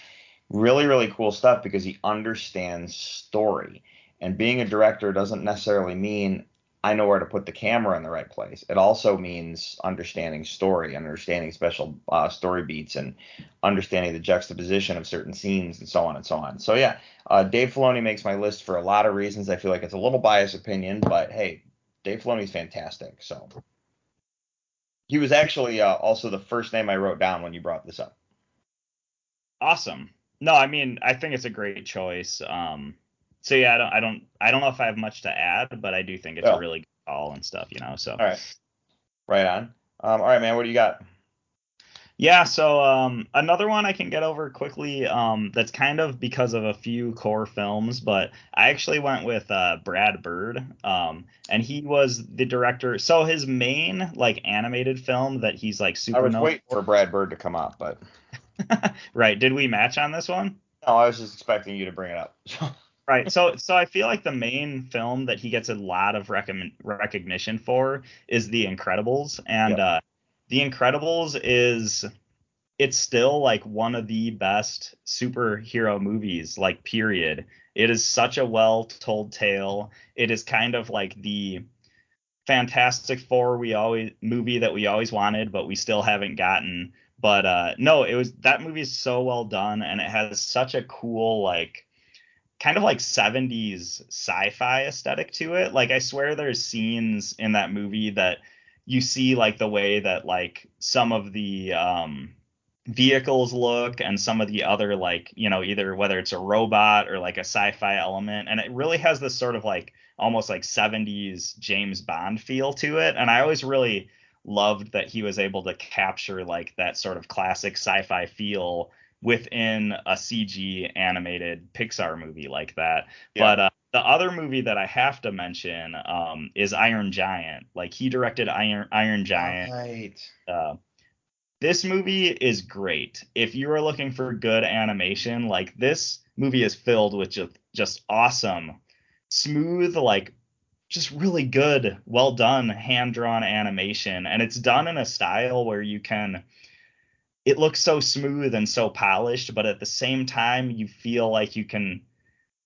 Really, really cool stuff because he understands story. And being a director doesn't necessarily mean I know where to put the camera in the right place. It also means understanding story, understanding special uh, story beats, and understanding the juxtaposition of certain scenes and so on and so on. So yeah, uh, Dave Filoni makes my list for a lot of reasons. I feel like it's a little biased opinion, but hey, Dave Filoni's fantastic. So he was actually uh, also the first name I wrote down when you brought this up. awesome no i mean i think it's a great choice um so yeah i don't i don't i don't know if i have much to add but i do think it's Oh. a really good call and stuff you know so All right, right on. Um, all right, man. What do you got? Yeah so um another one i can get over quickly um that's kind of because of a few core films but i actually went with uh brad bird um and he was the director so his main like animated film that he's like super I was known waiting for Brad Bird to come up, but [LAUGHS] right did we match on this one no, I was just expecting you to bring it up. [LAUGHS] Right. So so I feel like the main film that he gets a lot of recommend, recognition for is The Incredibles and Yep. uh The Incredibles is it's still like one of the best superhero movies like period. It is such a well told tale. It is kind of like the Fantastic Four we always movie that we always wanted but we still haven't gotten. But uh no, it was that movie is so well done and it has such a cool like kind of like 70s sci-fi aesthetic to it. Like I swear there's scenes in that movie that you see like the way that like some of the um vehicles look and some of the other like, you know, either whether it's a robot or like a sci-fi element. And it really has this sort of like almost like 70s James Bond feel to it. And I always really loved that he was able to capture like that sort of classic sci-fi feel within a CG animated Pixar movie like that. Yeah. But uh, the other movie that I have to mention um, is Iron Giant. Like he directed Iron Iron Giant. Right. Uh, this movie is great. If you are looking for good animation, like this movie is filled with just just awesome, smooth, like just really good, well done hand drawn animation, and it's done in a style where you can. It looks so smooth and so polished, but at the same time, you feel like you can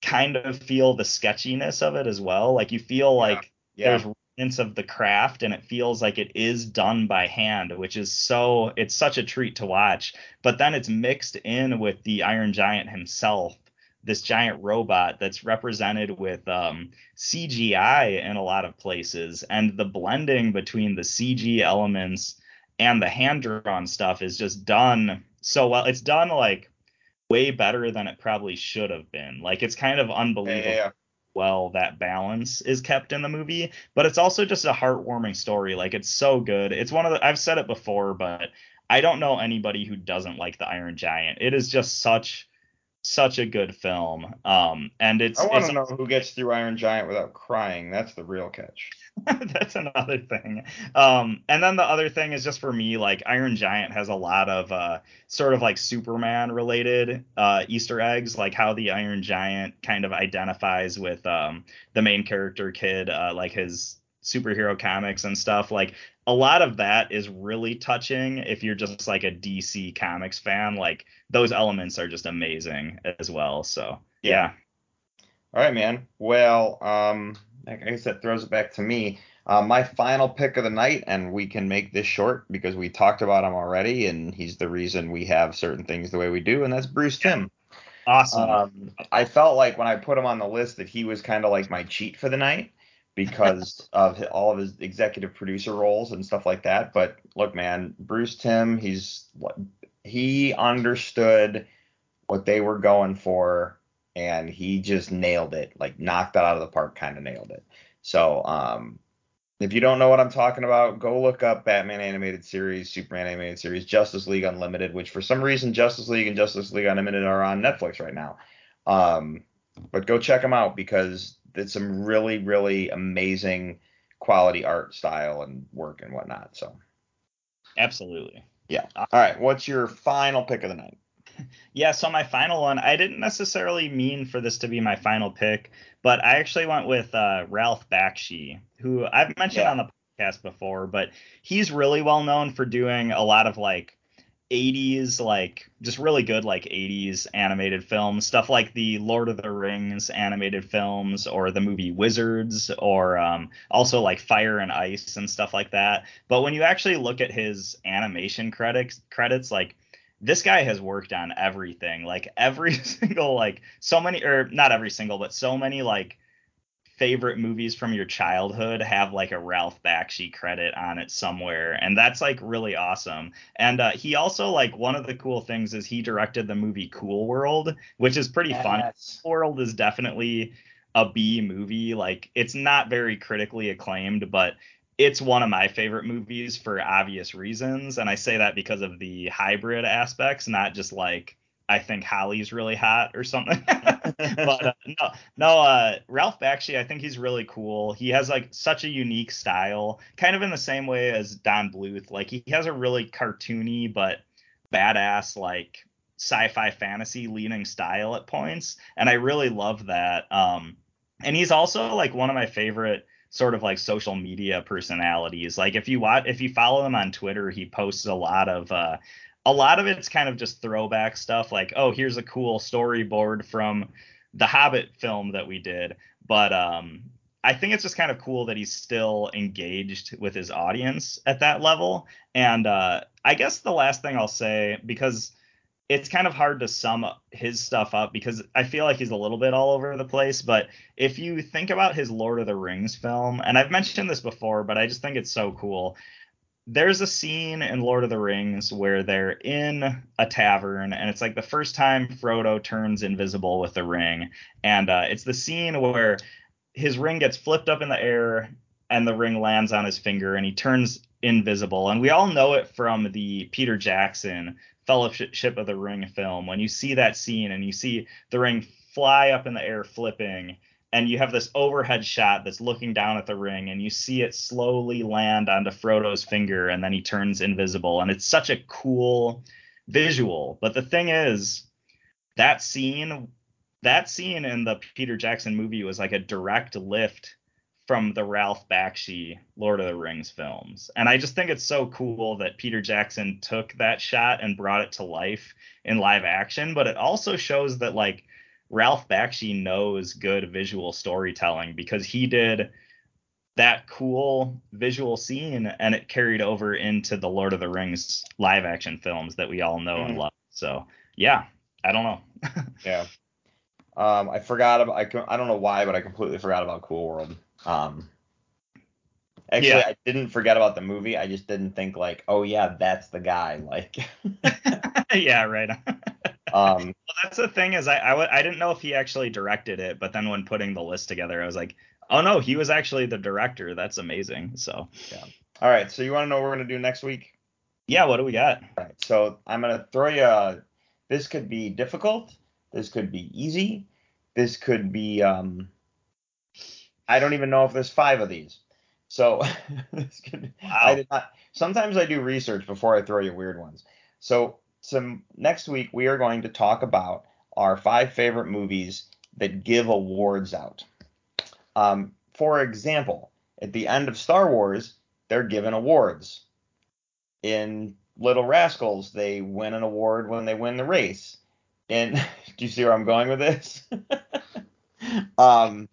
kind of feel the sketchiness of it as well. Like you feel like Yeah. there's hints of the craft and it feels like it is done by hand which is so it's such a treat to watch but then it's mixed in with the iron giant himself this giant robot that's represented with um, cgi in a lot of places and the blending between the cg elements and the hand drawn stuff is just done so well it's done like way better than it probably should have been like it's kind of unbelievable yeah. well that balance is kept in the movie. But it's also just a heartwarming story. Like it's so good. It's one of the I've said it before, but I don't know anybody who doesn't like the Iron Giant. It is just such such a good film. Um, and it's I want to know who gets through Iron Giant without crying. That's the real catch. [LAUGHS] That's another thing. Um, and then the other thing is just for me, like Iron Giant has a lot of uh, sort of like Superman related uh, Easter eggs, like how the Iron Giant kind of identifies with um, the main character kid, uh, like his superhero comics and stuff. Like a lot of that is really touching if you're just like a DC comics fan. Like those elements are just amazing as well. So yeah. All right, man. Well, um, I guess that throws it back to me. Uh, my final pick of the night, and we can make this short because we talked about him already, and he's the reason we have certain things the way we do, and that's Bruce Timm. Awesome. Um, I felt like when I put him on the list that he was kind of like my cheat for the night because of all of his executive producer roles and stuff like that. But look, man, Bruce Timm, he's he understood what they were going for and he just nailed it, like knocked it out of the park, kind of nailed it. So, um, if you don't know what I'm talking about, go look up Batman animated series, Superman animated series, Justice League Unlimited, which for some reason Justice League and Justice League Unlimited are on Netflix right now. Um, but go check them out because it's some really, really amazing quality art style and work and whatnot. So, absolutely. Yeah. All right. What's your final pick of the night? [LAUGHS] Yeah, so my final one, I didn't necessarily mean for this to be my final pick, but I actually went with uh, Ralph Bakshi, who I've mentioned yeah. on the podcast before, but he's really well known for doing a lot of like 80s, like just really good like 80s animated films, stuff like the Lord of the Rings animated films or the movie Wizards or um, also like Fire and Ice and stuff like that. But when you actually look at his animation credits, credits like this guy has worked on everything like every [LAUGHS] single like so many or not every single but so many like favorite movies from your childhood have like a Ralph Bakshi credit on it somewhere and that's like really awesome. And uh, he also like one of the cool things is he directed the movie Cool World which is pretty yes. fun cool World is definitely a B movie. Like it's not very critically acclaimed but it's one of my favorite movies for obvious reasons, and I say that because of the hybrid aspects, not just like I think Holly's really hot or something. [LAUGHS] but uh, no, no, uh, Ralph Bakshi, I think he's really cool. He has like such a unique style, kind of in the same way as Don Bluth. Like he has a really cartoony but badass like sci-fi fantasy leaning style at points, and I really love that. Um, and he's also like one of my favorite sort of like social media personalities. Like if you watch, if you follow him on Twitter, he posts a lot of uh, a lot of it's kind of just throwback stuff. Like oh, here's a cool storyboard from the Hobbit film that we did. But um, I think it's just kind of cool that he's still engaged with his audience at that level. And uh, I guess the last thing I'll say because it's kind of hard to sum his stuff up because I feel like he's a little bit all over the place. But if you think about his Lord of the Rings film, and I've mentioned this before, but I just think it's so cool. There's a scene in Lord of the Rings where they're in a tavern, and it's like the first time Frodo turns invisible with the ring. And uh, it's the scene where his ring gets flipped up in the air and the ring lands on his finger and he turns invisible. And we all know it from the Peter Jackson Fellowship of the Ring film, when you see that scene and you see the ring fly up in the air flipping, and you have this overhead shot that's looking down at the ring, and you see it slowly land onto Frodo's finger, and then he turns invisible, and it's such a cool visual. But the thing is, that scene, that scene in the Peter Jackson movie was like a direct lift from the Ralph Bakshi Lord of the Rings films. And I just think it's so cool that Peter Jackson took that shot and brought it to life in live action, but it also shows that like Ralph Bakshi knows good visual storytelling because he did that cool visual scene and it carried over into the Lord of the Rings live action films that we all know mm-hmm. and love. So, yeah, I don't know. [LAUGHS] yeah. Um, I forgot about I, I don't know why, but I completely forgot about Cool World. Um, actually, yeah. I didn't forget about the movie. I just didn't think like, oh yeah, that's the guy. Like, [LAUGHS] yeah, right. [LAUGHS] Um, [LAUGHS] Well, that's the thing is I, I w- I didn't know if he actually directed it, but then when putting the list together, I was like, oh no, he was actually the director. That's amazing. So yeah. all right, so you want to know what we're gonna do next week? yeah, what do we got? All right, so I'm gonna throw you. A, this could be difficult. This could be easy. This could be. Um, I don't even know if there's five of these. So [LAUGHS] this could. I Wow. did not. Sometimes I do research before I throw you weird ones. So some next week we are going to talk about our five favorite movies that give awards out. Um, for example, at the end of Star Wars, they're given awards. In Little Rascals, they win an award when they win the race. And [LAUGHS] do you see where I'm going with this? [LAUGHS] um,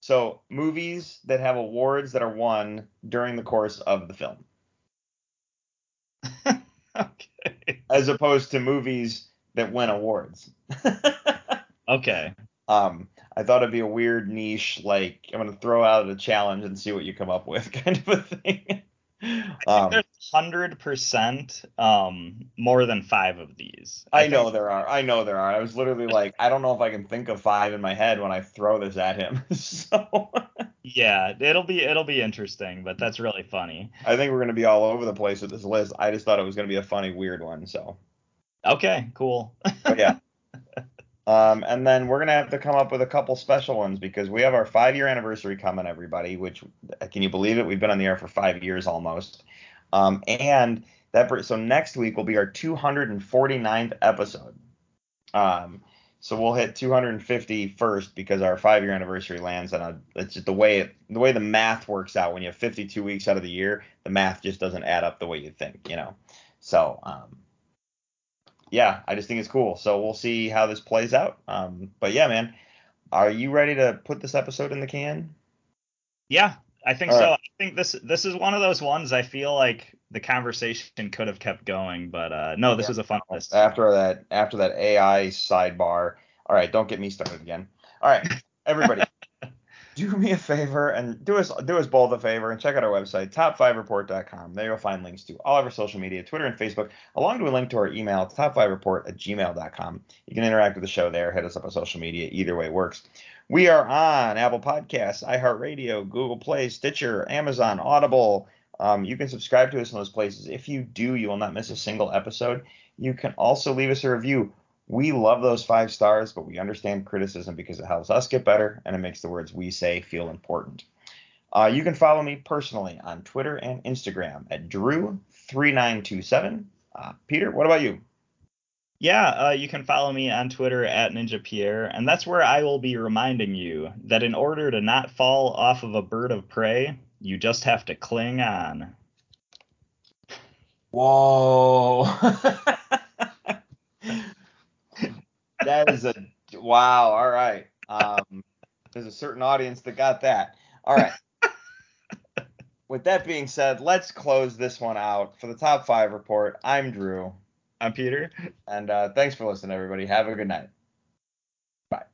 so movies that have awards that are won during the course of the film. [LAUGHS] [LAUGHS] as opposed to movies that win awards. [LAUGHS] Okay. um, I thought it'd be a weird niche, like I'm gonna throw out a challenge and see what you come up with, [LAUGHS] kind of a thing. i Um, There's hundred percent um more than five of these. I know there are. I know there are. I was literally like, I don't know if I can think of five in my head when I throw this at him. so Yeah, it'll be it'll be interesting, but that's really funny. I think we're gonna be all over the place with this list. I just thought it was gonna be a funny, weird one. So, Okay, cool. but yeah. [LAUGHS] Um, and then we're gonna have to come up with a couple special ones because we have our five year anniversary coming, everybody. Which can you believe it? We've been on the air for five years almost. Um, and that so next week will be our 249th episode. Um, so we'll hit 250 first because our five year anniversary lands on a. It's just the way it, the way the math works out when you have 52 weeks out of the year. The math just doesn't add up the way you think, you know. So um, yeah, I just think it's cool. So we'll see how this plays out. Um, but yeah, man, are you ready to put this episode in the can? Yeah, I think All so. right. I think this this is one of those ones I feel like the conversation could have kept going, but uh no, this Yeah. was a fun list. After that, after that AI sidebar. All right, don't get me started again. All right, [LAUGHS] everybody, do me a favor and do us do us both a favor and check out our website top5report.com. There you'll find links to all of our social media, Twitter and Facebook, along to a link to our email top5report at gmail.com. You can interact with the show there. Hit us up on social media. Either way works. We are on Apple Podcasts, iHeartRadio, Google Play, Stitcher, Amazon, Audible. Um, you can subscribe to us in those places. If you do, you will not miss a single episode. You can also leave us a review. We love those five stars, but we understand criticism because it helps us get better and it makes the words we say feel important. Uh, you can follow me personally on Twitter and Instagram at Drew3927. Uh, Peter, what about you? Yeah, uh, you can follow me on Twitter at Ninja Pierre, and that's where I will be reminding you that in order to not fall off of a bird of prey, you just have to cling on. Whoa. [LAUGHS] that is a wow. All right. Um, there's a certain audience that got that. All right. [LAUGHS] With that being said, let's close this one out for the top five report. I'm Drew, I'm Peter. and uh, thanks for listening, everybody. Have a good night. Bye.